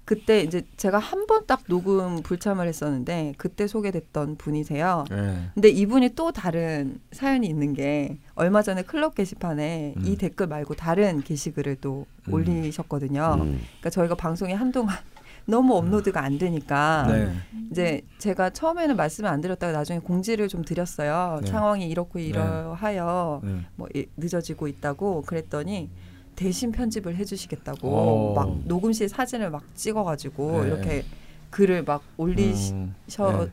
그때 이제 제가 한 번 딱 녹음 불참을 했었는데 그때 소개됐던 분이세요. 네. 근데 이분이 또 다른 사연이 있는 게 얼마 전에 클럽 게시판에 음. 이 댓글 말고 다른 게시글을 또 음. 올리셨거든요. 음. 그러니까 저희가 방송이 한동안 너무 업로드가 안 되니까 네. 이제 제가 처음에는 말씀을 안 드렸다가 나중에 공지를 좀 드렸어요. 네. 상황이 이렇고 이러하여 네. 뭐 이- 늦어지고 있다고 그랬더니 대신 편집을 해주시겠다고 오. 막 녹음실 사진을 막 찍어가지고 네. 이렇게 글을 막 올리셔 음,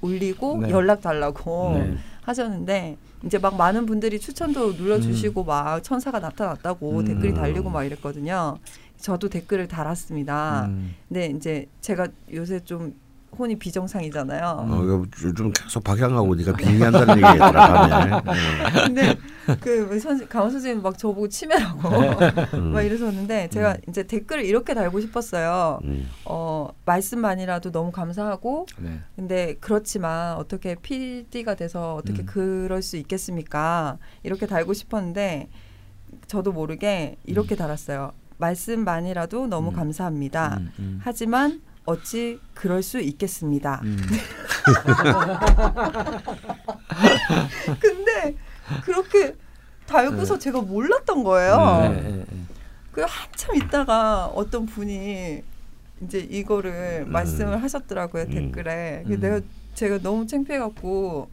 올리고 네. 연락 달라고 네. 하셨는데 이제 막 많은 분들이 추천도 눌러주시고 막 천사가 나타났다고 음. 댓글이 달리고 막 이랬거든요. 저도 댓글을 달았습니다. 음. 근데 이제 제가 요새 좀 혼이 비정상이잖아요. 어, 이거 요즘 계속 박양하고 네가 빙의한다는 얘기 들어가네. <laughs> 근데 그 선생 강원 선생님 막 저보고 치매라고 <laughs> 음. 막 이러셨는데 제가 이제 댓글을 이렇게 달고 싶었어요. 음. 어 말씀만이라도 너무 감사하고 네. 근데 그렇지만 어떻게 PD가 돼서 어떻게 음. 그럴 수 있겠습니까? 이렇게 달고 싶었는데 저도 모르게 이렇게 달았어요. 말씀만이라도 너무 음. 감사합니다. 음, 음. 하지만 어찌 그럴 수 있겠습니다. 음. <laughs> 근데 그렇게 달고서 제가 몰랐던 거예요. 네, 네, 네. 그 한참 있다가 어떤 분이 이제 이거를 음. 말씀을 하셨더라고요 음. 댓글에. 그 음. 내가 제가 너무 창피해갖고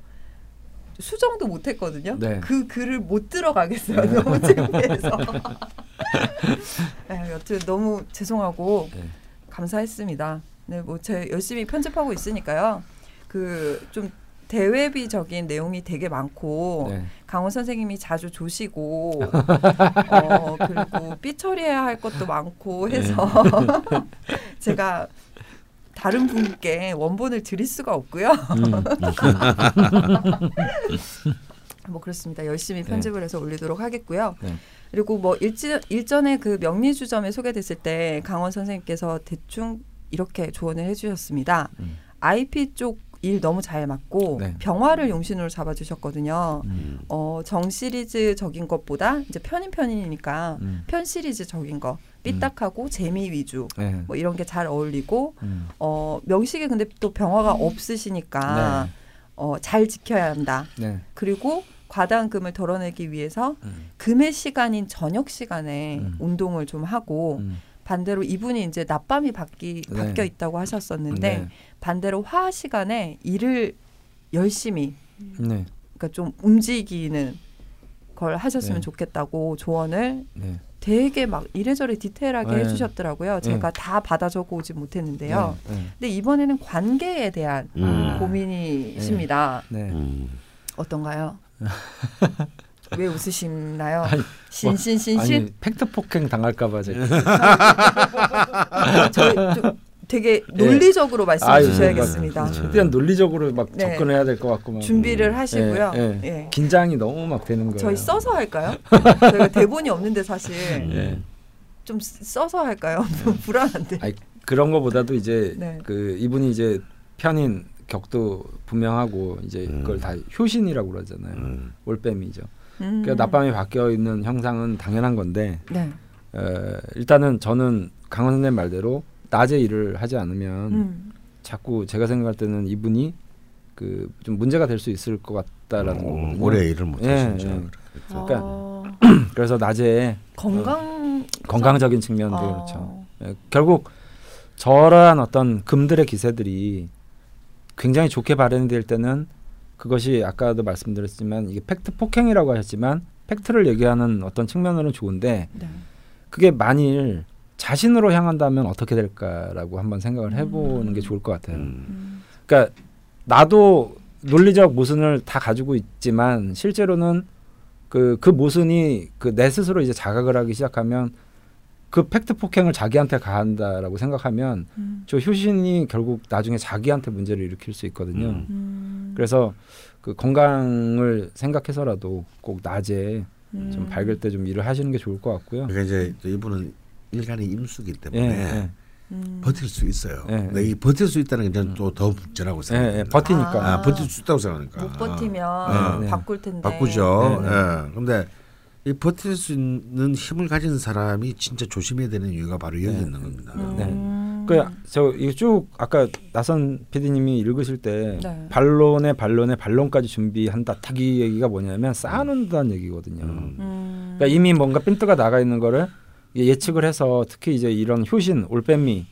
수정도 못했거든요. 네. 그 글을 못 들어가겠어요. <laughs> 너무 창피해서. 네, 여튼 너무 죄송하고 네. 감사했습니다. 네, 뭐 제 열심히 편집하고 있으니까요. 그 좀 대외비적인 내용이 되게 많고 네. 강원 선생님이 자주 조시고 <laughs> 어, 그리고 삐 처리해야 할 것도 많고 해서 <laughs> 제가 다른 분께 원본을 드릴 수가 없고요. 음. <laughs> 뭐 그렇습니다. 열심히 네. 편집을 해서 올리도록 하겠고요. 네. 그리고 뭐 일지, 일전에 그 명리주점에 소개됐을 때 강원 선생님께서 대충 이렇게 조언을 해주셨습니다. 음. IP 쪽 일 너무 잘 맞고 네. 병화를 용신으로 잡아주셨거든요. 음. 어, 정 시리즈적인 것보다 이제 편인 편이니까 음. 편 시리즈적인 거 삐딱하고 재미 위주 네. 뭐 이런 게 잘 어울리고 음. 어, 명식에 근데 또 병화가 없으시니까 네. 어, 잘 지켜야 한다. 네. 그리고 과다한 금을 덜어내기 위해서 음. 금의 시간인 저녁 시간에 음. 운동을 좀 하고 음. 반대로 이분이 이제 낮밤이 바뀌, 네. 바뀌어 있다고 하셨었는데 네. 반대로 화 시간에 일을 열심히 네. 그러니까 좀 움직이는 걸 하셨으면 네. 좋겠다고 조언을 네. 되게 막 이래저래 디테일하게 네. 해주셨더라고요. 제가 다 받아 적어 오지 못했는데요. 네. 네. 근데 이번에는 관계에 대한 음. 고민이십니다. 네. 음. 어떤가요? <laughs> 왜 웃으시나요? 뭐, 신신신신. 아니 팩트 폭행 당할까봐 제가. 저좀 되게 논리적으로 말씀해 주셔야겠습니다. 막- 최대한 논리적으로 막 네. 접근해야 될 것 같고 막. 준비를 하시고요. 예, 예. 예. 긴장이 너무 막 되는 거예요. 저희 써서 할까요? <laughs> 저희가 대본이 없는데 사실 예. 좀 써서 할까요? <laughs> 좀 불안한데. 아니, 그런 거보다도 이제 네. 그 이분이 이제 편인 격도 분명하고 이제 음. 그걸 다 효신이라고 그러잖아요. 음. 올빼미죠. 음. 그러니까 낮밤이 바뀌어 있는 형상은 당연한 건데 네. 에, 일단은 저는 강원 선생님 말대로 낮에 일을 하지 않으면 음. 자꾸 제가 생각할 때는 이분이 그 좀 문제가 될 수 있을 것 같다라는 어, 거거든요. 오래 일을 못 예, 하신죠. 예. 그러니까 아, <clears throat> 그래서 낮에 건강 건강적인 측면도 아. 그렇죠. 예, 결국 저러한 어떤 금들의 기세들이 굉장히 좋게 발현될 때는 그것이 아까도 말씀드렸지만 이게 팩트 폭행이라고 하셨지만 팩트를 얘기하는 어떤 측면으로는 좋은데 네. 그게 만일 자신으로 향한다면 어떻게 될까라고 한번 생각을 해보는 게 좋을 것 같아요. 음. 음. 그러니까 나도 논리적 모순을 다 가지고 있지만 실제로는 그 그 모순이 그 내 스스로 이제 자각을 하기 시작하면 그 팩트 폭행을 자기한테 가한다라고 생각하면 음. 저 효신이 결국 나중에 자기한테 문제를 일으킬 수 있거든요. 음. 음. 그래서 그 건강을 생각해서라도 꼭 낮에 음. 좀 밝을 때 좀 일을 하시는 게 좋을 것 같고요. 그러니까 이제 또 이분은 일간의 임수기 예, 때문에 예, 음. 버틸 수 있어요. 예, 근데 예. 이 버틸 수 있다는 게 저는 또더 문제라고 예. 예, 버티니까. 아, 버틸 수 있다고 생각하니까. 못 버티면 아, 네. 바꿀 텐데. 바꾸죠. 네, 네. 예. 근데 이 버틸 수 있는 힘을 가진 사람이 진짜 조심해야 되는 이유가 바로 여기 네. 있는 겁니다. 음. 그저 이거 쭉 아까 나선 PD님이 읽으실 때 네. 반론에 반론에 반론까지 준비한다. 딱 이 얘기가 뭐냐면 쌓아놓는다는 얘기거든요. 음. 음. 그러니까 이미 뭔가 핀트가 나가 있는 거를 예측을 해서 특히 이제 이런 효신, 올빼미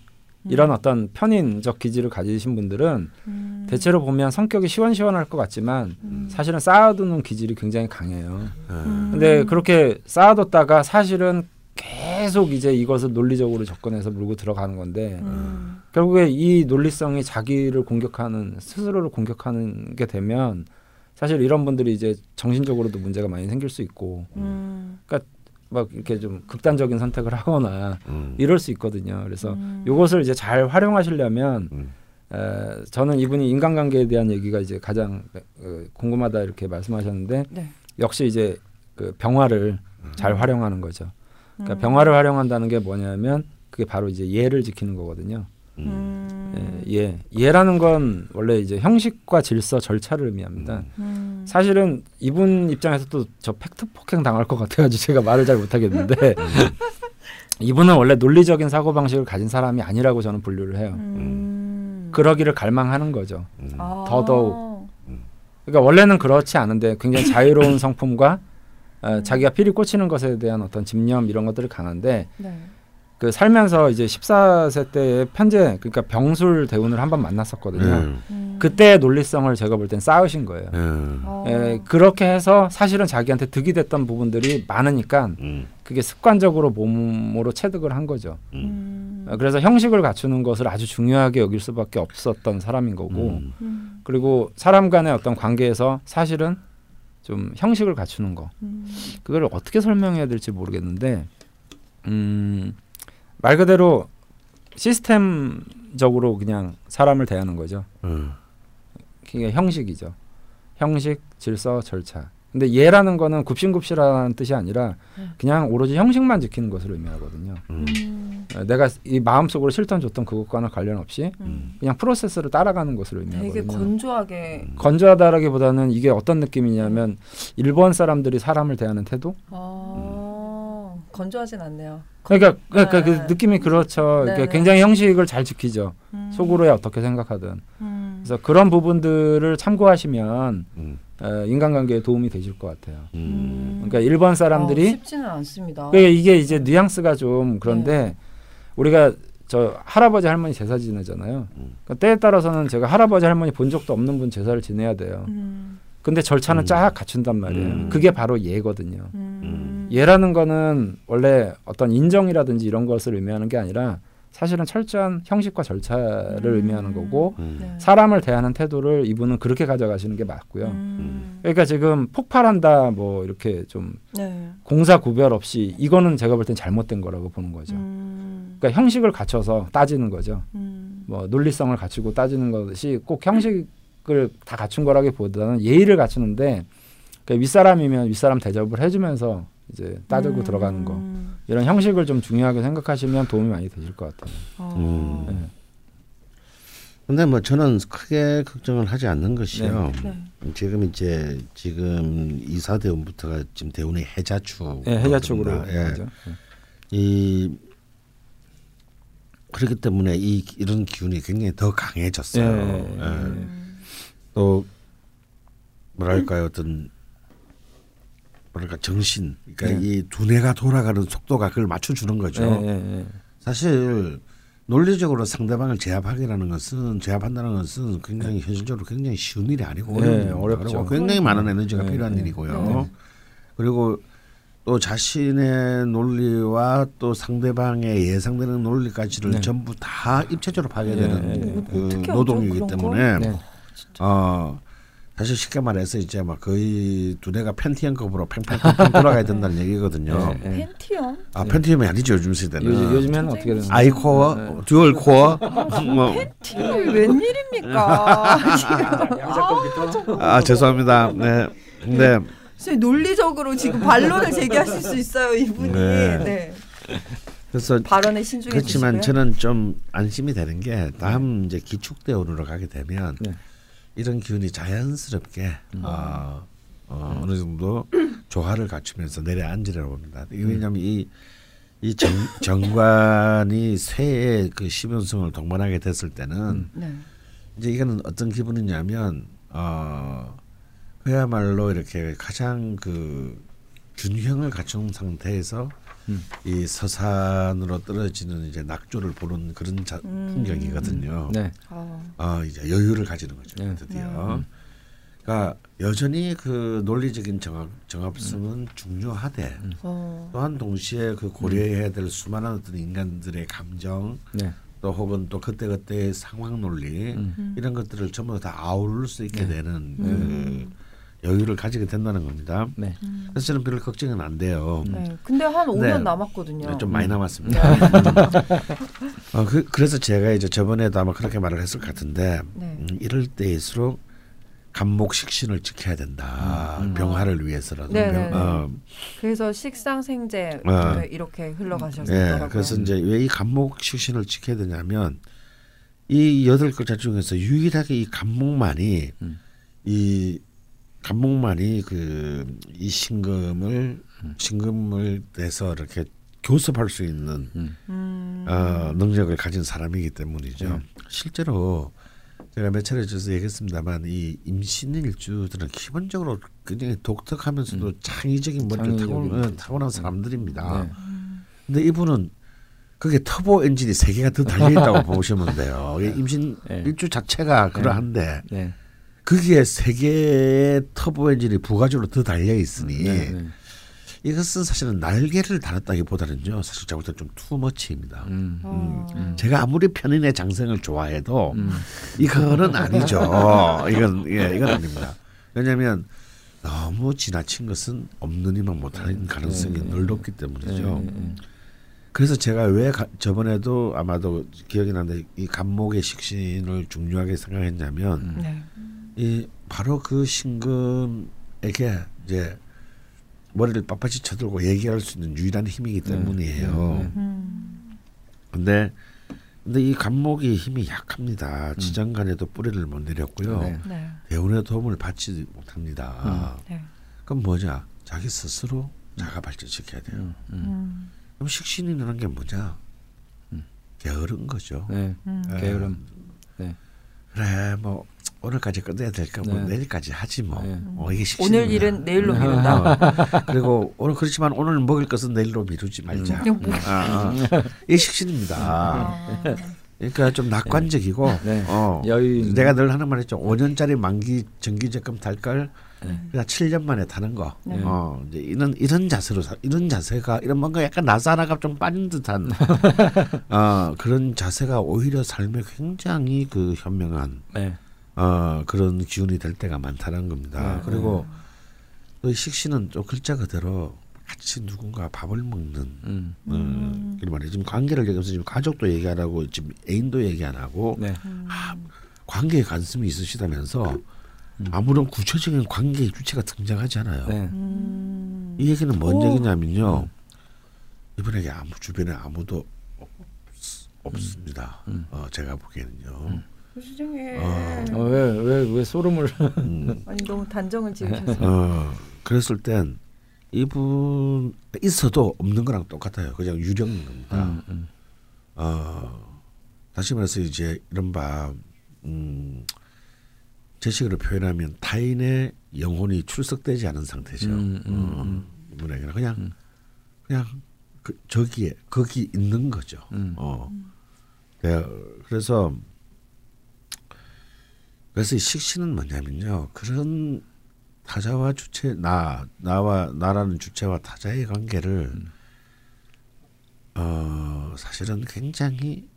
이런 어떤 편인적 기질을 가지신 분들은 음. 대체로 보면 성격이 시원시원할 것 같지만 음. 사실은 쌓아두는 기질이 굉장히 강해요. 예. 음. 근데 그렇게 쌓아뒀다가 사실은 계속 이제 이것을 논리적으로 접근해서 물고 들어가는 건데 음. 결국에 이 논리성이 자기를 공격하는 스스로를 공격하는 게 되면 사실 이런 분들이 이제 정신적으로도 문제가 많이 생길 수 있고 음. 막 이렇게 좀 극단적인 선택을 하거나 음. 이럴 수 있거든요. 그래서 음. 이것을 이제 잘 활용하시려면 음. 에, 저는 이분이 인간관계에 대한 얘기가 이제 가장 어, 궁금하다 이렇게 말씀하셨는데 네. 역시 이제 그 병화를 잘 활용하는 거죠. 그러니까 음. 병화를 활용한다는 게 뭐냐면 그게 바로 이제 예를 지키는 거거든요. 음. 예, 예. 예라는 건 원래 이제 형식과 질서, 절차를 의미합니다. 음. 사실은 이분 입장에서도 저 팩트 폭행 당할 것 같아가지고 제가 말을 잘 못하겠는데 <laughs> 이분은 원래 논리적인 사고 방식을 가진 사람이 아니라고 저는 분류를 해요. 음. 그러기를 갈망하는 거죠. 음. 아. 더더욱. 그러니까 원래는 그렇지 않은데 굉장히 자유로운 <laughs> 성품과 어, 자기가 필이 꽂히는 것에 대한 어떤 집념 이런 것들이 강한데 네. 그 살면서 이제 14세 때에 편제 그러니까 병술 대운을 한 번 만났었거든요. 음. 음. 그때의 논리성을 제가 볼 땐 쌓으신 거예요. 음. 어. 예, 그렇게 해서 사실은 자기한테 득이 됐던 부분들이 많으니까 음. 그게 습관적으로 몸으로 체득을 한 거죠. 음. 어, 그래서 형식을 갖추는 것을 아주 중요하게 여길 수밖에 없었던 사람인 거고 음. 음. 그리고 사람 간의 어떤 관계에서 사실은 좀 형식을 갖추는 거 음. 그걸 어떻게 설명해야 될지 모르겠는데 음, 말 그대로 시스템적으로 그냥 사람을 대하는 거죠. 음. 그게 형식이죠. 형식, 질서, 절차. 근데 예라는 거는 굽신굽신하는 뜻이 아니라 네. 그냥 오로지 형식만 지키는 것을 의미하거든요. 음. 음. 어, 내가 이 마음속으로 실천 줬던 그것과는 관련 없이 음. 그냥 프로세스를 따라가는 것을 되게 의미하거든요. 건조하게 건조하다라기보다는 이게 어떤 느낌이냐면 일본 사람들이 사람을 대하는 태도? 아, 건조하진 않네요. 그러니까, 그러니까 그 네. 느낌이 그렇죠. 그러니까 네네. 굉장히 형식을 잘 지키죠. 음. 속으로야 어떻게 생각하든. 음. 그래서 그런 부분들을 참고하시면 음. 어, 인간관계에 도움이 되실 것 같아요. 음. 그러니까 일본 어, 사람들이 쉽지는 않습니다. 그러니까 이게 이제 뉘앙스가 좀 그런데 네. 우리가 저 할아버지 할머니 제사 지내잖아요. 음. 그러니까 때에 따라서는 제가 할아버지 할머니 본 적도 없는 분 제사를 지내야 돼요. 음. 근데 절차는 음. 쫙 갖춘단 말이에요. 음. 그게 바로 예거든요. 음. 예라는 거는 원래 어떤 인정이라든지 이런 것을 의미하는 게 아니라 사실은 철저한 형식과 절차를 음. 의미하는 거고 음. 네. 사람을 대하는 태도를 이분은 그렇게 가져가시는 게 맞고요. 음. 그러니까 지금 폭발한다 뭐 이렇게 좀 네. 공사 구별 없이 이거는 제가 볼 땐 잘못된 거라고 보는 거죠. 음. 그러니까 형식을 갖춰서 따지는 거죠. 음. 뭐 논리성을 갖추고 따지는 것이 꼭 형식을 다 갖춘 거라기보다는 예의를 갖추는데 그러니까 윗사람이면 윗사람 대접을 해주면서 이제 따지고 음. 들어가는 거 이런 형식을 좀 중요하게 생각하시면 도움이 많이 되실 것 같아요. 어. 음. 네. 근데 뭐 저는 크게 걱정을 하지 않는 것이요. 네. 지금 이제 지금 이사 대운부터가 지금 대운의 해자축. 예, 해자축으로 예. 하죠. 예. 이 그렇기 때문에 이 이런 기운이 굉장히 더 강해졌어요. 예, 예. 또 뭐랄까요 어떤 뭐랄까 정신 그러니까 예. 이 두뇌가 돌아가는 속도가 그걸 맞춰주는 거죠. 예, 예, 예. 사실 논리적으로 상대방을 제압하기라는 것은 제압한다는 것은 굉장히 현실적으로 굉장히 쉬운 일이 아니고 네. 어렵죠. 그리고 굉장히 많은 에너지가 네, 필요한 네. 일이고요. 네. 그리고 또 자신의 논리와 또 상대방의 예상되는 논리까지를 네. 전부 다 입체적으로 파괴되는 네, 네. 그 어떻게 하죠, 노동이기? 때문에 네. 어 사실 쉽게 말해서 이제 막 거의 두뇌가 펜티엄급으로 팽팽팽 돌아가야 된다는 얘기거든요. 네, 네. 펜티엄? 아 펜티엄이 아니죠 요즘 시대는. 요즘, 요즘에는 어떻게 되는 i core, 네. dual core. 뭐. 펜티엄이 웬일입니까? 아 죄송합니다. 네. 근데 진짜 논리적으로 지금 반론을 제기하실 수 있어요 이분이. 네. 네. 그래서 발언에 신중해 그렇지만 주시고요. 저는 좀 안심이 되는 게 다음 이제 기축 대운으로 가게 되면 네. 이런 기운이 자연스럽게 어, 어, 어 느 정도 <clears throat> 조화를 갖추면서 내려앉으려고 봅니다. 이게 왜냐하면 이, 이 정, 정관이 쇠의 그 시변성을 동반하게 됐을 때는 네. 이제 이거는 어떤 기분이냐면 어 그야말로 이렇게 가장 그 균형을 갖춘 상태에서 음. 이 서산으로 떨어지는 이제 낙조를 보는 그런 자, 음. 풍경이거든요. 네. 아, 어 이제 여유를 가지는 거죠 네. 드디어. 그러니까 여전히 그 논리적인 정합, 정합성은 중요하되 어. 또한 동시에 그 고려해야 될 수많은 어떤 인간들의 감정 네. 또 혹은 또 그때 그때의 상황 논리 음. 이런 것들을 전부 다 아우를 수 있게 네. 되는 음. 그 여유를 가지게 된다는 겁니다. 네. 그래서 저는 별 걱정은 안 돼요. 네. 근데 한 5년 네. 남았거든요. 좀 많이 남았습니다. <laughs> 어, 그, 그래서 제가 이제 저번에도 아마 그렇게 말을 했을 것 같은데 네. 음, 이럴 때일수록 감목식신을 지켜야 된다. 음. 병화를 위해서라도. 네, 병- 네, 네. 어, 그래서 식상 생제 네. 이렇게 예, 흘러가셨더라고요. 그래서 이제 왜 이 감목식신을 지켜야 되냐면 이 여덟 글자 중에서 유일하게 이 감목만이 음. 이 감목만이 그 이 신금을 음. 신금을 내서 이렇게 교섭할 수 있는 음. 어, 능력을 가진 사람이기 때문이죠. 음. 실제로 제가 몇 차례 저서 얘기했습니다만 이 임신일주들은 기본적으로 굉장히 독특하면서도 창의적인 머리를 타고, 음. 어, 타고난 사람들입니다. 네. 근데 이분은 그게 터보 엔진이 세 개가 더 달려 있다고 <laughs> 보시면 돼요. 이 임신 네. 일주 자체가 그러한데 네. 거기에 세 개의 터보 엔진이 부가적으로 더 달려 있으니 네. 네. 이것은 사실은 날개를 달았다기보다는요 사실 제가 볼때좀 투머치입니다. 음. 어. 제가 아무리 편인의 장생을 좋아해도 음. 이거는 아니죠. <laughs> 이건 예, 이건 아닙니다. 왜냐하면 너무 지나친 것은 없는 이만 못하는 가능성이 네, 늘 높기 때문이죠. 네, 네. 그래서 제가 왜 가, 저번에도 아마도 기억이 나는데 이 간목의 식신을 중요하게 생각했냐면 음. 네. 이 바로 그 신금에게 이제 머리를 빳빳이 쳐들고 얘기할 수 있는 유일한 힘이기 네, 때문이에요. 음. 근데 근데 이 간목이 힘이 약합니다. 지장간에도 뿌리를 못 내렸고요. 네. 네. 대운의 도움을 받지 못합니다. 네. 그럼 뭐냐? 자기 스스로 자가 발전시켜야 돼요. 음. 음. 음. 그럼 식신이라는 게 뭐냐? 게으른 거죠. 네. 음. 예. 게으름. 네. 그래 뭐 오늘까지 끝내야 될까 뭐 네. 내일까지 하지 뭐. 네. 어, 이게. 오늘 일은 내일로 음. 미룬다. 어, 그리고 오늘 그렇지만 오늘 먹을 것은 내일로 미루지 말자. 음. 아, 아. 이게 식신입니다. 아. 그러니까 좀 낙관적이고 네. 어, 여유 내가 늘 하는 말 있죠. 5년짜리 만기 정기적금 탈걸 네. 그냥 7년 만에 타는 거. 네. 어, 이제 이런 이런 자세로 사- 이런 자세가 이런 뭔가 약간 나사나가 좀 빠진 듯한 <laughs> 어, 그런 자세가 오히려 삶에 굉장히 그 현명한 네. 어, 그런 기운이 될 때가 많다는 겁니다. 네. 그리고 또 식신은 또 글자 그대로 같이 누군가 밥을 먹는 음. 어, 그 말이에요. 지금 관계를 얘기하면서 지금 가족도 얘기 안 하고 지금 애인도 얘기 안 하고 네. 아, 관계에 관심이 있으시다면서 아무런 구체적인 관계의 주체가 등장하지 않아요. 네. 음. 이 얘기는 뭔 오. 얘기냐면요. 이분에게 아무 주변에 아무도 없, 없습니다. 음. 어, 제가 보기에는요. 세상에. 어. 어, 왜, 왜, 왜 소름을. 음. 아니 너무 단정을 지으셔서. 어, 그랬을 땐 이분 있어도 없는 거랑 똑같아요. 그냥 유령인 겁니다. 음, 음. 어, 다시 말해서 이제 이른바 음, 제식으로 표현하면 타인의 영혼이 출석되지 않은 상태죠. 음, 음, 어, 음. 이분에게는 그냥 그냥 그 저기에 거기 있는 거죠. 음. 어, 네, 그래서 그래서 이 식신은 뭐냐면요. 그런 타자와 주체 나 나와 나라는 주체와 타자의 관계를 어 사실은 굉장히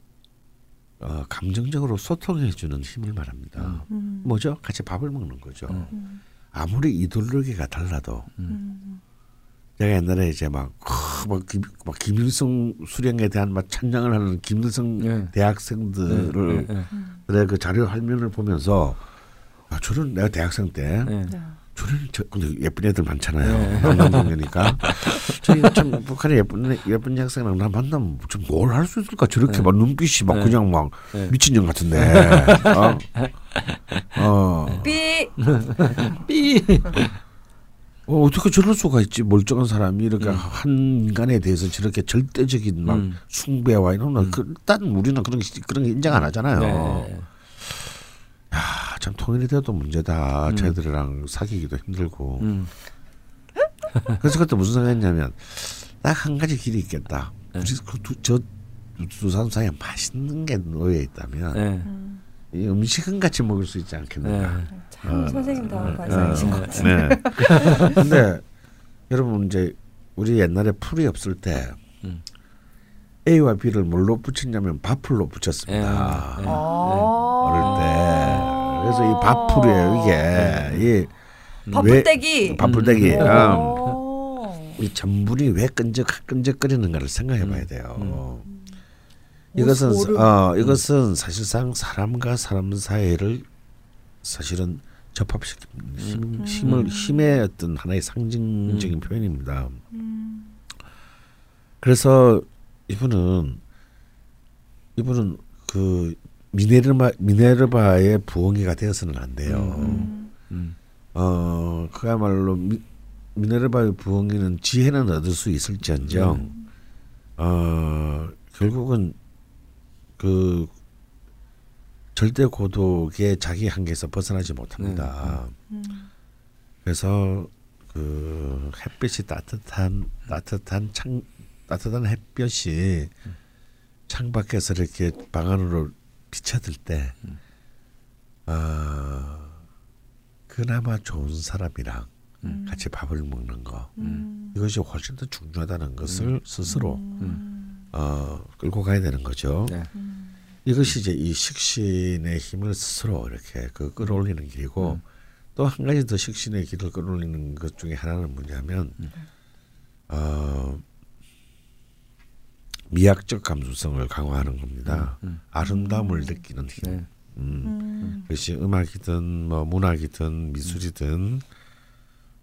어 감정적으로 소통해 주는 힘을 말합니다. 음. 뭐죠? 같이 밥을 먹는 거죠. 음. 아무리 이데올로기가 달라도 음. 제가 옛날에 이제 막, 크, 막, 김, 막 김일성 수령에 대한 막 찬양을 하는 김일성 예. 대학생들을 예, 예, 내가 그 자료 화면을 보면서 아 저는 내가 대학생 때 예. 네. 저는 저 근데 예쁜 애들 많잖아요 네. 남남동이니까 <laughs> 저희 참 북한의 예쁜 애- 예쁜 학생랑 나 만나면 좀 뭘 할 수 있을까 저렇게 네. 막 눈빛이 막 네. 그냥 막 네. 미친 년 같은데 어, 어. 삐. <laughs> 삐. 어, 어떻게 저럴 수가 있지 멀쩡한 사람이 이렇게 한 인간에 대해서 저렇게 절대적인 막 음. 숭배와 이런 거 그, 일단 우리는 그런 게- 그런 게 인정 안 하잖아요. 네. 아, 참 통일이 돼도 문제다. 음. 쟤들이랑 사귀기도 힘들고. 음. <laughs> 그래서 그때 무슨 생각했냐면 딱 한 가지 길이 있겠다. 네. 우리 그저 두 사람 사이에 맛있는 게 놓여 있다면 네. 이 음식은 같이 먹을 수 있지 않겠는가. 네. 참 어, 선생님 다운 어, 발상이신 것 같아요. 네. <laughs> 근데 여러분 이제 우리 옛날에 풀이 없을 때 음. A와 B를 뭘로 붙였냐면 밥풀로 붙였습니다. 네. 네. 아. 어릴 때. 그래서 이 밥풀이에요 이게. 이 밥풀떼기. 밥풀떼기. 음. 음. 오. 이 전분이 왜 끈적 끈적거리는가를 생각해봐야 돼요. 음. 이것은 어 이것은 사실상 사람과 사람 사이를 사실은 접합시키는 힘, 힘을 힘의 어떤 하나의 상징적인 표현입니다. 음. 그래서 이분은 이분은 그 미네르바 미네르바의 부엉이가 되어서는 안 돼요. 음. 음. 어 그야말로 미, 미네르바의 부엉이는 지혜는 얻을 수 있을지언정 어 결국은 그 절대 고독의 자기 한계에서 벗어나지 못합니다. 음. 그래서 그 햇빛이 따뜻한 따뜻한 창 따뜻한 햇볕이 창 밖에서 이렇게 방 안으로 비쳐들 때, 어, 그나마 좋은 사람이랑 음. 같이 밥을 먹는 거 음. 이것이 훨씬 더 중요하다는 것을 스스로 음. 어, 끌고 가야 되는 거죠. 네. 음. 이것이 이제 이 식신의 힘을 스스로 이렇게 그 끌어올리는 길이고 음. 또한 가지 더 식신의 길을 끌어올리는 것 중에 하나는 뭐냐면 어, 미학적 감수성을 강화하는 겁니다. 음. 아름다움을 느끼는 힘. 네. 음. 음. 그것이 음악이든 뭐 문학이든 미술이든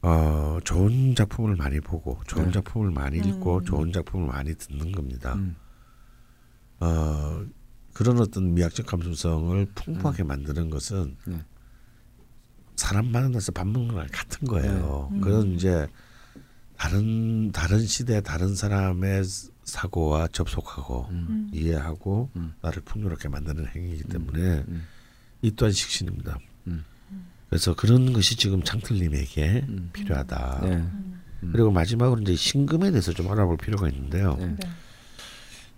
어, 좋은 작품을 많이 보고 좋은 네. 작품을 많이 읽고 음. 좋은 작품을 많이 듣는 겁니다. 음. 어, 그런 어떤 미학적 감수성을 풍부하게 만드는 것은 네. 사람 만나서 밥 먹는 거랑 같은 거예요. 네. 음. 그건 이제 다른 다른 시대 다른 사람의 사고와 접속하고 음. 이해하고 음. 나를 풍요롭게 만드는 행위이기 때문에 음. 이 또한 식신입니다. 음. 그래서 그런 것이 지금 창틀님에게 음. 필요하다. 네. 음. 그리고 마지막으로 이제 신금에 대해서 좀 알아볼 필요가 있는데요. 네. 네.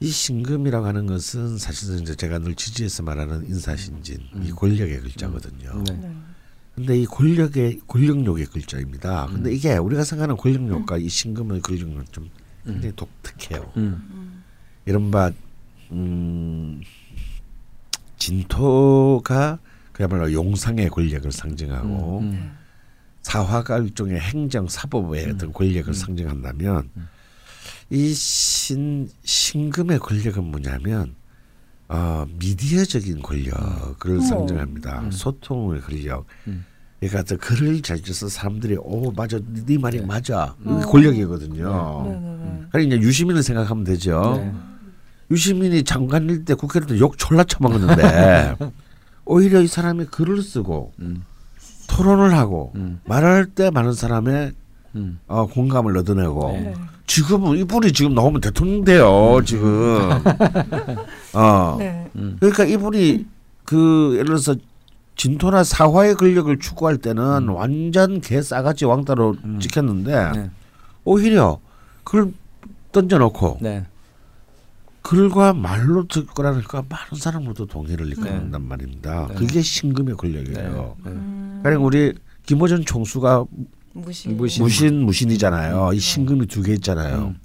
이 신금이라고 하는 것은 사실은 이제 제가 늘 지지해서 말하는 인사신진 이 권력의 글자거든요. 네. 네. 근데 이 권력의 권력욕의 글자입니다. 음. 근데 이게 우리가 생각하는 권력욕과 이 신금의 권력욕은 좀 굉장히 독특해요. 음. 이른바 음, 진토가 그야말로 용상의 권력을 상징하고 음. 음. 사화가 일종의 행정 사법의 어떤 권력을 상징한다면 이 신 신금의 권력은 뭐냐면 어, 미디어적인 권력을. 상징합니다. 소통의 권력. 음. 그러니까 또 글을 잘 써서 사람들이 오 맞아 네 말이 네. 맞아 어. 권력이거든요. 네, 네, 네. 그러니까 이제 유시민을 생각하면 되죠. 네. 유시민이 장관일 때 국회를 욕 졸라 쳐먹었는데 <laughs> 오히려 이 사람이 글을 쓰고 음. 토론을 하고 음. 말할 때 많은 사람의 음. 어, 공감을 얻어내고 네. 네. 지금은 이분이 지금 나오면 대통령 돼요 지금 어 네. 음. 그러니까 이분이 그 예를 들어서 진토나 사화의 권력을 추구할 때는 완전 개 싸가지 왕따로 음. 찍혔는데 네. 오히려 그걸 던져놓고 네. 글과 말로 듣거라니까 많은 사람으로도 동의를 네. 이끌는단 말입니다. 네. 그게 신금의 권력이에요. 네. 음. 그러니까 우리 김호준 총수가 무신. 무신. 무신 무신이잖아요. 이 신금이 두 개 있잖아요. 음.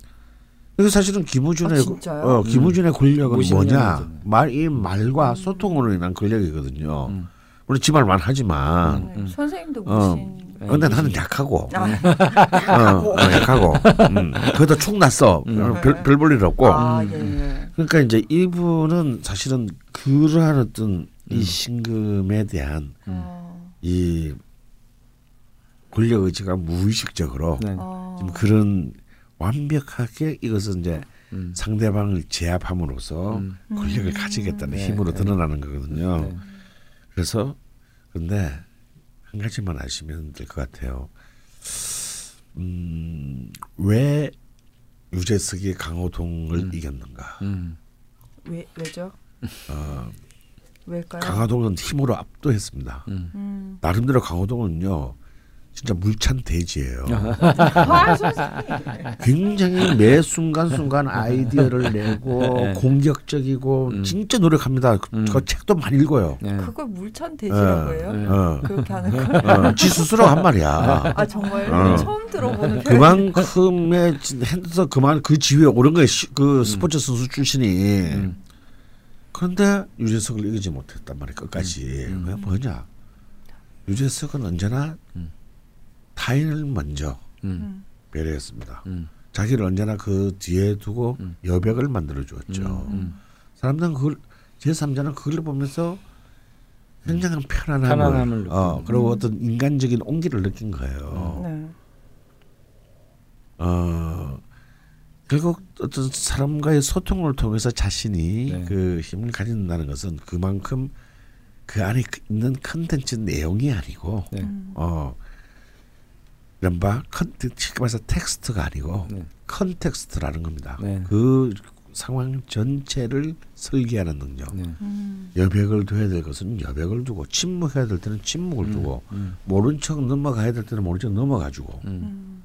그래서 사실은 김우준의 아? 어, 김우준의 권력은 뭐냐? 말 이 말과 소통으로 인한 권력이거든요. 음. 우리 지말만 하지만 네, 음. 선생님도 어. 무신. 네, 근데 무신. 나는 약하고 아, 어, 어, 약하고 음. 그래도 축 났어. 음. 별, 별 볼일 없고. 아, 예, 예. 그러니까 이제 이분은 사실은 그러한 어떤 이 음. 신금에 대한 어, 이 권력 의지가 무의식적으로 네. 어. 좀 그런 완벽하게 이것은 이제 음. 상대방을 제압함으로써 음. 권력을 음. 가지겠다는 네, 힘으로 네. 드러나는 거거든요. 네. 그래서 근데 한 가지만 아시면 될 것 같아요. 음, 왜 유재석이 강호동을 음. 이겼는가? 음. 왜 왜죠? 어, 왜일까요? 강호동은 힘으로 압도했습니다. 음. 음. 나름대로 강호동은요, 진짜 물찬 돼지예요. 아, 선생님. 굉장히 매 순간 순간 아이디어를 내고 네. 공격적이고 음. 진짜 노력합니다. 그, 음. 그 책도 많이 읽어요. 네. 그걸 물찬 돼지라고 해요? 네. 어, 그렇게 하는 거? 어, 지 스스로 한 말이야. 아 정말요? 어. 처음 들어보는. 그만큼의 핸드서 그만 그 지위에 오른 거예요. 시- 그 스포츠 선수 출신이. 음. 그런데 유재석을 이기지 못했단 말이에요. 끝까지. 음. 왜 뭐냐? 유재석은 언제나 음. 타인을 먼저 음. 음. 배려했습니다. 음. 자기를 언제나 그 뒤에 두고 음. 여백을 만들어 주었죠. 음. 사람들은 그걸 제3자는 그걸 보면서 굉장한 편안함을, 편안함을 어, 느끼고. 그리고 음. 어떤 인간적인 온기를 느낀 거예요. 네. 어, 결국 어떤 사람과의 소통을 통해서 자신이 네. 그 힘을 가진다는 것은 그만큼 그 안에 있는 컨텐츠 내용이 아니고 네. 음. 어 이른바 컨텐츠 쉽게 말해서 텍스트가 아니고 네. context라는 겁니다. 네. 그 상황 전체를 설계하는 능력. 네. 음. 여백을 둬야 될 것은 여백을 두고 침묵해야 될 때는 침묵을 두고 음. 모른 척 넘어가야 될 때는 모른 척 넘어가주고 음. 음.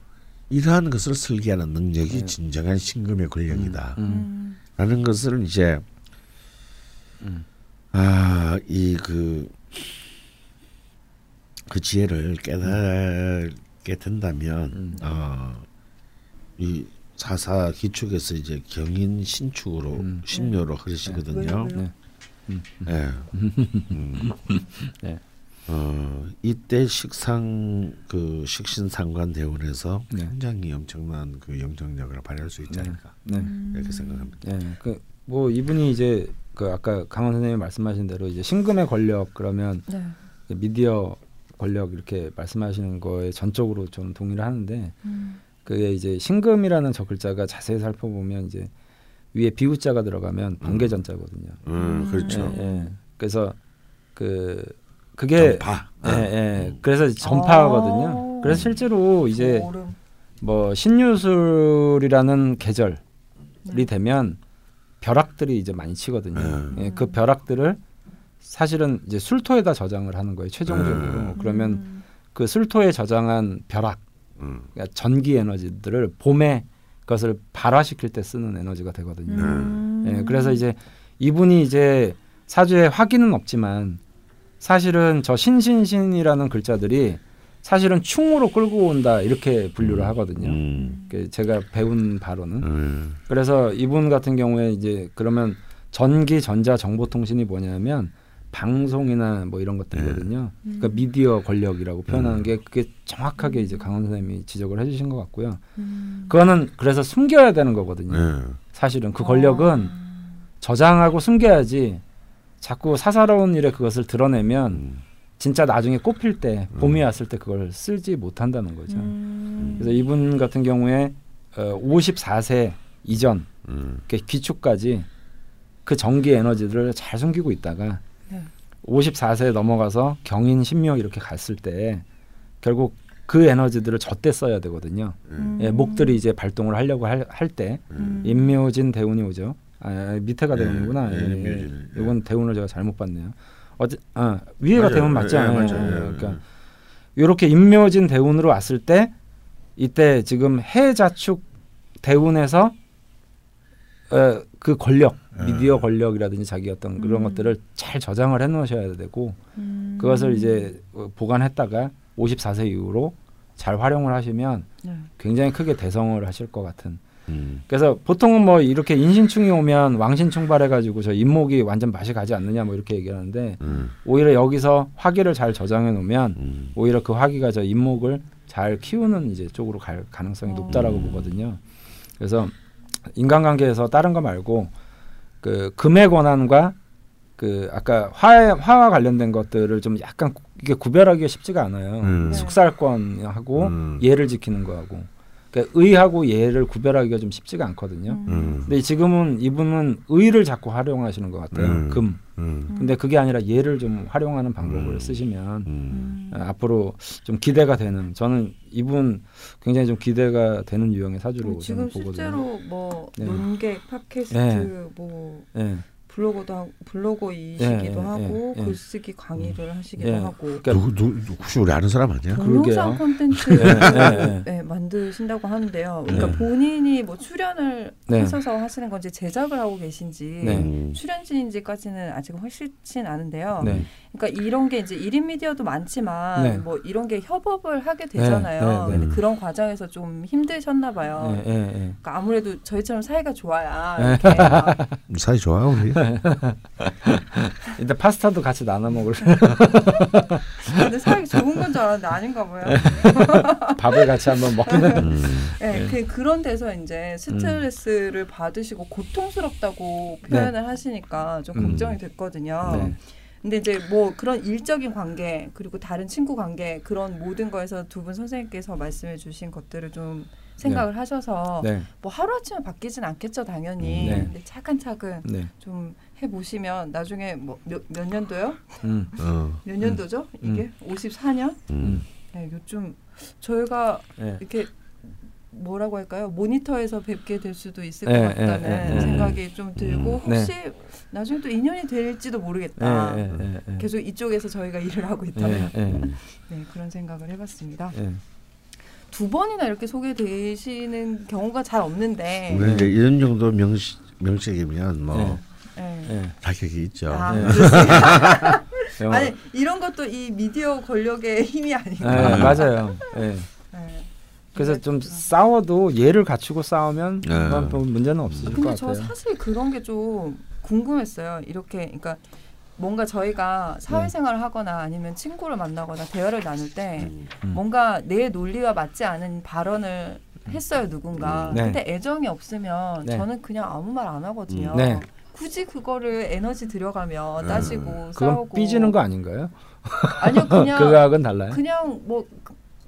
이러한 것을 설계하는 능력이 네. 진정한 신금의 권력이다. 음. 음. 라는 것을 이제 음. 아이 그 그 지혜를 깨닫 게 된다면 음. 어 이 사사 기축에서 이제 경인 신축으로 음. 신묘로 흐르시거든요. 왜요? 네. 음. 예. 음. <laughs> 네. 어 이때 식상 그 식신 상관 대원에서 네. 굉장히 엄청난 그 영향력을 발휘할 수 있지 네. 않을까 네. 음. 이렇게 생각합니다. 네. 그 뭐 이분이 이제 그 아까 강원 선생님이 말씀하신 대로 이제 신금의 권력 그러면 네. 미디어 권력 이렇게 말씀하시는 거에 전적으로 좀 동의를 하는데 음. 그게 이제 신금이라는 저 글자가 자세히 살펴보면 이제 위에 비우자가 들어가면 번개전자거든요. 음, 그렇죠. 예, 예. 그래서 그 그게 전파. 예, 예. 음. 그래서 전파거든요. 아. 그래서 실제로 이제. 뭐 신유술이라는 계절이 네. 되면 벼락들이 이제 많이 치거든요. 음. 예, 그 벼락들을 사실은 이제 술토에다 저장을 하는 거예요. 최종적으로. 음. 그러면 음. 그 술토에 저장한 벼락, 음. 그러니까 전기 에너지들을 봄에 그것을 발화시킬 때 쓰는 에너지가 되거든요. 음. 예, 그래서 이제 이분이 이제 사주에 확인은 없지만 사실은 저 신신신이라는 글자들이 사실은 충으로 끌고 온다 이렇게 분류를 하거든요. 음. 그 제가 배운 바로는 음. 그래서 이분 같은 경우에 이제 그러면 전기 전자 정보통신이 뭐냐면 방송이나 뭐 이런 것들이거든요. 그러니까 음. 미디어 권력이라고 표현하는 음. 게 그게 정확하게 이제 강원 선생님이 지적을 해주신 것 같고요. 음. 그거는 그래서 숨겨야 되는 거거든요. 네. 사실은 그 권력은 아. 저장하고 숨겨야지 자꾸 사사로운 일에 그것을 드러내면 음. 진짜 나중에 꼽힐 때 봄이 음. 왔을 때 그걸 쓰지 못한다는 거죠. 음. 그래서 이분 같은 경우에 어, 54세 이전 음. 이렇게 기축까지 그 전기 에너지들을 잘 숨기고 있다가 네. 54세 넘어가서 경인 신묘 이렇게 갔을 때 결국 그 에너지들을 저때 써야 되거든요. 음. 예, 목들이 이제 발동을 하려고 할때 음. 임묘진 대운이 오죠. 아, 밑에가 네, 대운이구나. 네, 예, 예. 예. 이건 대운을 제가 잘못 봤네요. 어제 아, 위에가 맞아요. 대운 맞지 예, 않아요? 맞아요. 예, 그러니까 예. 이렇게 임묘진 대운으로 왔을 때 이때 지금 해자축 대운에서 어, 그 권력, 음. 미디어 권력이라든지 자기 어떤 그런 음. 것들을 잘 저장을 해놓으셔야 되고 음. 그것을 이제 어, 보관했다가 54세 이후로 잘 활용을 하시면 네. 굉장히 크게 대성을 하실 것 같은. 음. 그래서 보통은 뭐 이렇게 인신충이 오면 왕신충발해 가지고 저 잇목이 완전 맛이 가지 않느냐 뭐 이렇게 얘기하는데 음. 오히려 여기서 화기를 잘 저장해 놓으면 음. 오히려 그 화기가 저 잇목을 잘 키우는 이제 쪽으로 갈 가능성이 어. 높다라고 음. 보거든요. 그래서 인간관계에서 다른 거 말고 그 금의 권한과 그 아까 화 화와 관련된 것들을 좀 약간 구- 이게 구별하기가 쉽지가 않아요. 음. 네. 숙살권하고 음. 예를 지키는 거하고 그러니까 의하고 예를 구별하기가 좀 쉽지가 않거든요. 음. 근데 지금은 이분은 의를 자꾸 활용하시는 것 같아요. 음. 금. 음. 근데 그게 아니라 예를 좀 활용하는 방법을 음. 쓰시면 음. 어, 앞으로 좀 기대가 되는 저는 이분 굉장히 좀 기대가 되는 유형의 사주로 어, 지금 저는 보거든요. 실제로 뭐 네. 논객, 팟캐스트, 네. 뭐 예. 블로그도 하고 블로거이시기도 예, 예, 하고 예, 예. 글쓰기 강의를 하시기도 예. 하고 그러니까 누구 누 혹시 우리 아는 사람 아니야? 동영상 그러게요. 콘텐츠 예, 예, 네, 만드신다고 하는데요. 그러니까 네. 본인이 뭐 출연을 네. 하셔서 하시는 건지 제작을 하고 계신지 네. 음. 출연진인지까지는 아직 확실치 않은데요. 네. 그러니까 이런 게 이제 1인 미디어도 많지만 네. 뭐 이런 게 협업을 하게 되잖아요. 네, 네, 네. 근데 그런 과정에서 좀 힘드셨나 봐요. 예, 예, 예. 그러니까 아무래도 저희처럼 사이가 좋아야 네. 이렇게 막 <laughs> 사이 좋아 우리. <laughs> 일단 파스타도 같이 나눠 먹을 근데 사이 좋은 건 줄 알았는데 아닌가 봐요. <laughs> 밥을 같이 한번 먹는 음. 네, 네. 그 그런 데서 이제 스트레스를 받으시고 고통스럽다고 표현을 하시니까 좀 음. 걱정이 됐거든요. 네. 근데 이제 뭐 그런 일적인 관계 그리고 다른 친구 관계 그런 모든 거에서 두 분 선생님께서 말씀해 주신 것들을 좀 생각을 하셔서 네. 뭐 하루아침에 바뀌진 않겠죠 당연히 네. 근데 차근차근 네. 좀 해보시면 나중에 뭐 몇 몇 년도요? 음. 어. 몇 년도죠? 이게 54년? 음. 네, 요즘 저희가 예. 이렇게 뭐라고 할까요? 모니터에서 뵙게 될 수도 있을 예, 것 같다는 생각이 좀 들고 음. 혹시 나중에 또 인연이 될지도 모르겠다. 예, 예, 예, 예. 계속 이쪽에서 저희가 일을 하고 예, 있다면 예, 네, 그런 생각을 해봤습니다. 예. 두 번이나 이렇게 소개되시는 경우가 잘 없는데 이제 이런 정도 명식 명식이면 뭐 네. 네. 예. 자격이 있죠. 아, 네. <laughs> 아니 이런 것도 이 미디어 권력의 힘이 예, 아닌가. 맞아요. 예. 네. 그래서 좀 싸워도 예를 갖추고 싸우면 네. 뭐 문제는 없으실 것 근데 저 같아요. 사실 그런 게 좀 궁금했어요. 이렇게 그러니까 뭔가 저희가 사회생활을 하거나 아니면 친구를 만나거나 대화를 나눌 때 음. 뭔가 내 논리와 맞지 않은 발언을 했어요 누군가. 음. 네. 근데 애정이 없으면 네. 저는 그냥 아무 말 안 하거든요. 네. 굳이 그거를 에너지 들여가며 음. 따지고 그건 싸우고 삐지는 거 아닌가요? 아니요 <laughs> 그냥 그거하고는 달라요. 그냥 뭐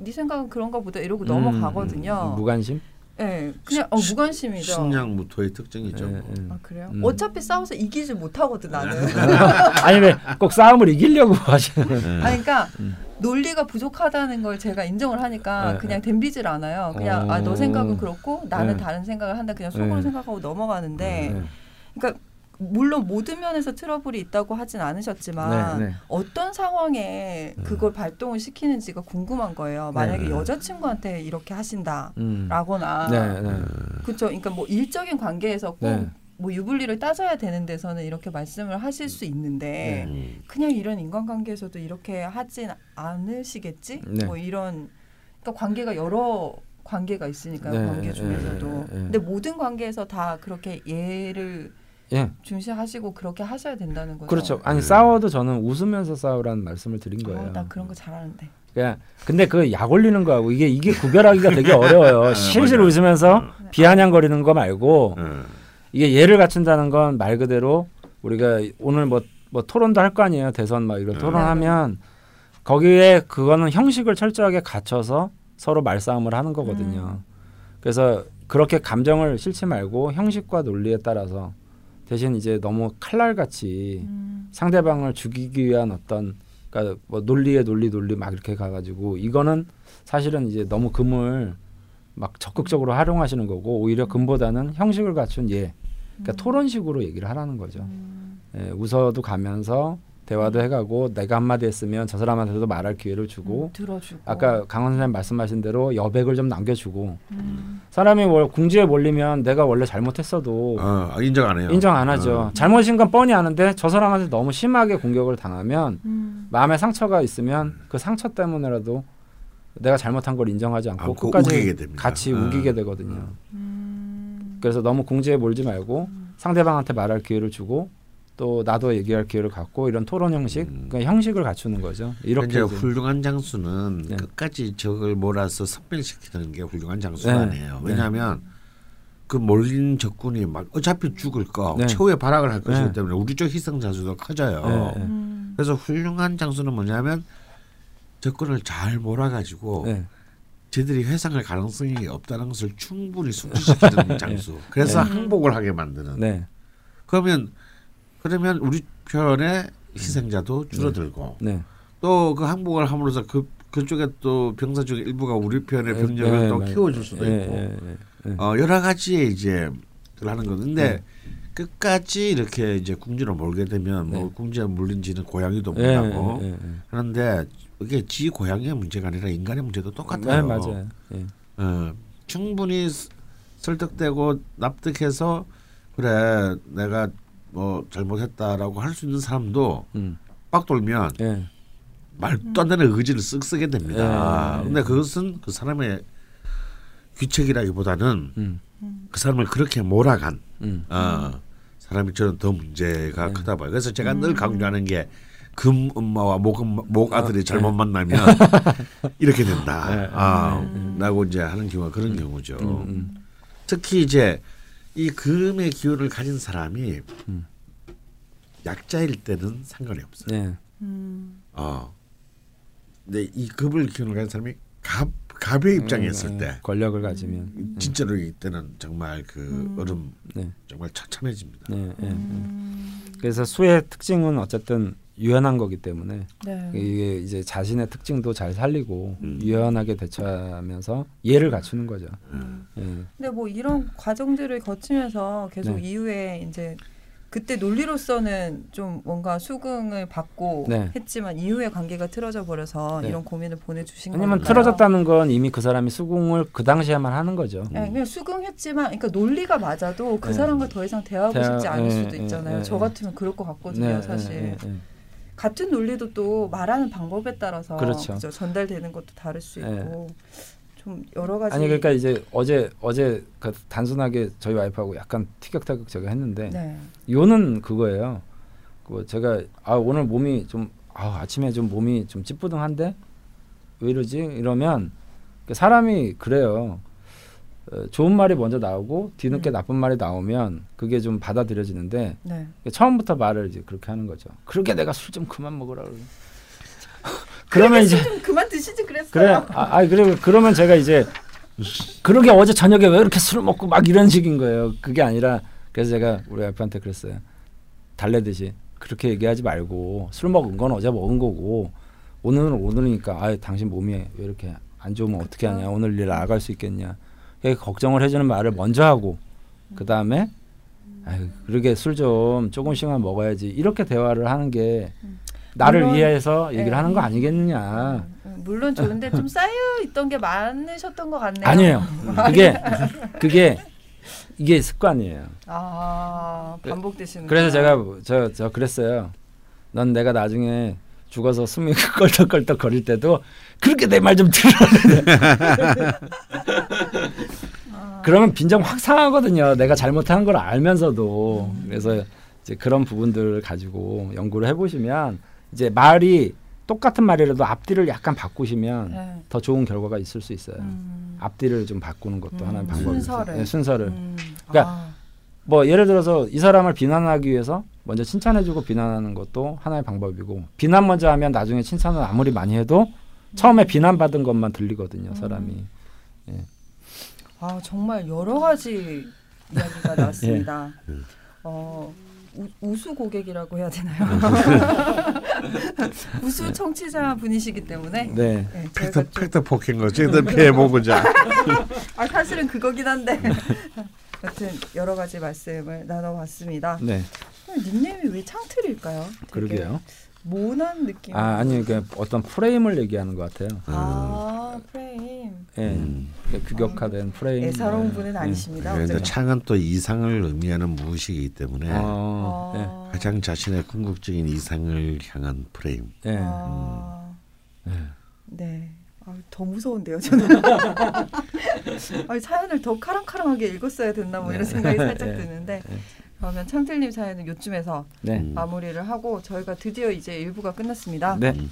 네 생각은 그런가 보다 이러고 음, 넘어가거든요. 음, 무관심? 네, 그냥 어, 무관심이죠. 신양 무토의 특징이죠. 예, 뭐. 예. 아 그래요? 음. 어차피 싸워서 이기지 못하거든 나는. <laughs> <laughs> 아니 왜 꼭 싸움을 이기려고 <laughs> 하시는? 예. 아니 그러니까 음. 논리가 부족하다는 걸 제가 인정을 하니까 네, 그냥 덤비질 않아요. 그냥 어. 아너 생각은 그렇고 나는 네. 다른 생각을 한다. 그냥 속으로 네. 생각하고 넘어가는데 네. 그러니까 물론 모든 면에서 트러블이 있다고 하진 않으셨지만 네, 네. 어떤 상황에 그걸 발동을 시키는지가 궁금한 거예요. 만약에 네. 여자친구한테 이렇게 하신다라거나 음. 네, 네. 그렇죠. 그러니까 뭐 일적인 관계에서 꼭 네. 뭐 유불리를 따져야 되는 데서는 이렇게 말씀을 하실 수 있는데 음. 그냥 이런 인간관계에서도 이렇게 하진 않으시겠지? 네. 뭐 이런 그러니까 관계가 여러 관계가 있으니까요. 네, 관계 중에서도. 네, 네, 네. 근데 모든 관계에서 다 그렇게 예를 예. 중시하시고 그렇게 하셔야 된다는 거죠. 그렇죠. 아니 네. 싸워도 저는 웃으면서 싸우라는 말씀을 드린 어, 거예요. 나 그런 거 잘하는데. 그냥 근데 그 약 올리는 거하고 이게 이게 구별하기가 되게 어려워요. 실실 맞아요. 웃으면서 네. 비아냥거리는 거 말고 음. 이게 예를 갖춘다는 건 말 그대로 우리가 오늘 뭐, 뭐 토론도 할 거 아니에요. 대선 막 이런 네. 토론하면 거기에 그거는 형식을 철저하게 갖춰서 서로 말싸움을 하는 거거든요. 그래서 그렇게 감정을 실지 말고 형식과 논리에 따라서 대신 이제 너무 칼날같이 음. 상대방을 죽이기 위한 어떤 그러니까 뭐 논리에 논리 논리 막 이렇게 가가지고 이거는 사실은 이제 너무 금을 막 적극적으로 활용하시는 거고 오히려 금보다는 형식을 갖춘 예 그러니까 토론식으로 얘기를 하라는 거죠. 음. 예, 웃어도 가면서 대화도 해가고 내가 한마디 했으면 저 사람한테도 말할 기회를 주고 음, 들어주고. 아까 강원 선생님 말씀하신 대로 여백을 좀 남겨주고 음. 사람이 뭘 궁지에 몰리면 내가 원래 잘못했어도 어, 인정 안 해요. 인정 안 하죠. 어. 잘못인 건 뻔히 아는데 저 사람한테 너무 심하게 공격을 당하면 음. 마음에 상처가 있으면 그 상처 때문에라도 내가 잘못한 걸 인정하지 않고 않고 끝까지 우기게 됩니다. 같이 어. 우기게 되거든요. 음. 그래서 너무 궁지에 몰지 말고 상대방한테 말할 기회를 주고 또 나도 얘기할 기회를 갖고 이런 토론 형식, 음. 그러니까 형식을 갖추는 거죠. 이렇게 이제 이제 훌륭한 장수는 네. 끝까지 적을 몰아서 섬멸시키는 게 훌륭한 장수가 네. 아니에요. 네. 왜냐하면 그 몰린 적군이 막 어차피 죽을 거 네. 최후의 발악을 할 것이기 네. 때문에 우리 쪽 희생 장수도 커져요. 음. 그래서 훌륭한 장수는 뭐냐면 적군을 잘 몰아가지고 네. 저들이 회상할 가능성이 없다는 것을 충분히 숙지시키는 <laughs> 장수. 그래서 네. 항복을 하게 만드는. 네, 그러면 그러면 우리 편의 희생자도 줄어들고 네, 또그 항복을 함으로써 그 그쪽에 또 병사 중에 일부가 우리 편의 네, 병력을 네, 또 네. 키워줄 수도 네, 있고 네, 네, 네. 어, 여러 가지 이제 하는 건데 네. 끝까지 이렇게 이제 궁지로 몰게 되면 뭐 네. 궁지에 물린 지는 고양이도 네, 못하고 네, 네, 네. 그런데 이게 지 고양이의 문제가 아니라 인간의 문제도 똑같아요. 네, 맞아요. 예. 어, 충분히 스- 설득되고 납득해서 그래 내가 뭐 잘못했다라고 할 수 있는 사람도 음, 빡 돌면 예, 말도 안 되는 의지를 쓱 쓰게 됩니다. 예, 예, 근데 그것은 그 사람의 귀책이라기보다는 음, 그 사람을 그렇게 몰아간 음, 어, 사람이 저는 더 문제가 네. 크다 봐요. 그래서 제가 늘 강조하는 게 금 엄마와 목, 엄마, 목 아들이 잘못 만나면 <laughs> 이렇게 된다. 네. 아, 네. 라고 이제 하는 경우가 그런 경우죠. 음, 음. 특히 이제 이 금의 기호를 가진 사람이 음. 약자일 때는 상관이 없어요. 네, 음. 어. 근데 이 금을 기호를 가진 사람이 갑 갑의 입장에 음, 있을 예, 때 권력을 가지면 진짜로 이때는 정말 그 음. 얼음 네, 정말 처참해집니다. 네, 예, 예. 음. 그래서 수의 특징은 어쨌든 유연한 거기 때문에 네. 이게 이제 자신의 특징도 잘 살리고 음. 유연하게 대처하면서 예를 갖추는 거죠. 음. 예. 근데 뭐 이런 과정들을 거치면서 계속 네. 이후에 이제 그때 논리로서는 좀 뭔가 수긍을 받고 네. 했지만 이후에 관계가 틀어져 버려서 네. 이런 고민을 보내주신 왜냐면 거니까요. 틀어졌다는 건 이미 그 사람이 수긍을 그 당시에만 하는 거죠. 네, 그냥 수긍했지만, 그러니까 논리가 맞아도 그 네. 사람과 더 이상 대화하고 대화- 싶지 않을 예, 수도 예, 있잖아요. 예, 저 예. 같으면 그럴 것 같거든요, 네, 사실. 같은 논리도 또 말하는 방법에 따라서 그렇죠. 그죠? 전달되는 것도 다를 수 예. 있고 좀 여러 가지. 아니 그러니까 이제 어제 어제 그 단순하게 저희 와이프하고 약간 티격태격 제가 했는데 네. 요는 그거예요. 그 제가 아 오늘 몸이 좀 아, 아침에 좀 몸이 좀 찌뿌둥한데 왜 이러지? 이러면 그 사람이 그래요. 어, 좋은 말이 먼저 나오고 뒤늦게 음. 나쁜 말이 나오면 그게 좀 받아들여지는데 네. 처음부터 말을 이제 그렇게 하는 거죠. 그렇게 내가 술 좀 그만 먹으라 그러고. 그러면 이제 좀 그만 드시지 그랬어요. 그래 아, 아 그리고 그러면 제가 이제 그러게 어제 저녁에 왜 이렇게 술을 먹고 막 이런 식인 거예요. 그게 아니라 그래서 제가 우리 와이프한테 그랬어요. 달래듯이 그렇게 얘기하지 말고 술 먹은 건 어제 먹은 거고 오늘은 오늘이니까 아 당신 몸이 왜 이렇게 안 좋으면 어떻게 하냐 오늘 일 나갈 수 있겠냐 걱정을 해주는 말을 먼저 하고 그 다음에 아유 그러게 술 좀 조금씩만 먹어야지 이렇게 대화를 하는 게 나를 물론, 위해서 얘기를 네. 하는 거 아니겠느냐 음, 물론 좋은데 좀 쌓여 있던 게 많으셨던 것 같네요. 아니에요 <laughs> 그게 그게 이게 습관이에요 아 반복되시는. 그래서 제가 저, 저 그랬어요 넌 내가 나중에 죽어서 숨이 <laughs> 껄떡껄떡 거릴 때도 그렇게 내 말 좀 들어 아, <laughs> 그러면 빈정 확 상하거든요. 내가 잘못한 걸 알면서도 그래서 이제 그런 부분들을 가지고 연구를 해보시면 이제 말이 똑같은 말이라도 앞뒤를 약간 바꾸시면 네. 더 좋은 결과가 있을 수 있어요. 음. 앞뒤를 좀 바꾸는 것도 음, 하나의 방법이에요. 순서를. 네, 순서를. 음. 그러니까 아, 뭐 예를 들어서 이 사람을 비난하기 위해서 먼저 칭찬해주고 비난하는 것도 하나의 방법이고 비난 먼저 하면 나중에 칭찬을 아무리 많이 해도 처음에 비난받은 것만 들리거든요. 사람이. 아 정말 여러 가지 이야기가 <laughs> 나왔습니다. 어 우, 우수 고객이라고 해야 되나요? <laughs> 우수 청취자 분이시기 때문에 네. 네, 팩트 팩트 폭행 거지. 너 피해 보고자. <laughs> 아 사실은 그거긴 한데 여튼 여러 가지 말씀을 나눠봤습니다. 네. 닉네임이 왜 창틀일까요? 그러게요. 모난 느낌. 아 아니 그 어떤 프레임을 얘기하는 것 같아요. 아, 프레임. 예, 음. 규격화된 프레임. 예사로운 예, 분은 예. 아니십니다. 그런데 어쨌든. 창은 또 이상을 의미하는 무엇이기 때문에 어, 예. 아. 가장 자신의 궁극적인 이상을 향한 프레임. 예. 아. 예. 네. 아, 더 무서운데요, 저는. <laughs> 아, 사연을 더 카랑카랑하게 읽었어야 됐나 뭐 이런 생각이 살짝 네. 드는데 네. 그러면 창틀님 사연은 요쯤에서 네. 음. 마무리를 하고 저희가 드디어 이제 일부가 끝났습니다. 네. 음.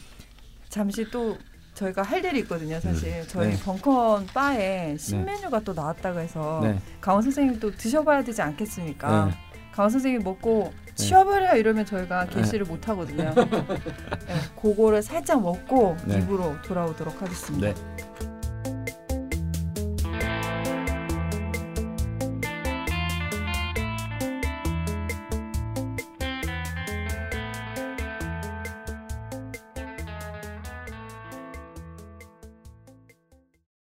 잠시 또 저희가 할 일이 있거든요, 사실. 저희 네. 벙컨 바에 신메뉴가 또 나왔다고 해서 네. 강원 선생님 또 드셔봐야 되지 않겠습니까? 네. 강원 선생님 먹고 치워버려 이러면 저희가 게시를 못 하거든요. 네, 그거를 살짝 먹고 네. 입으로 돌아오도록 하겠습니다. 네.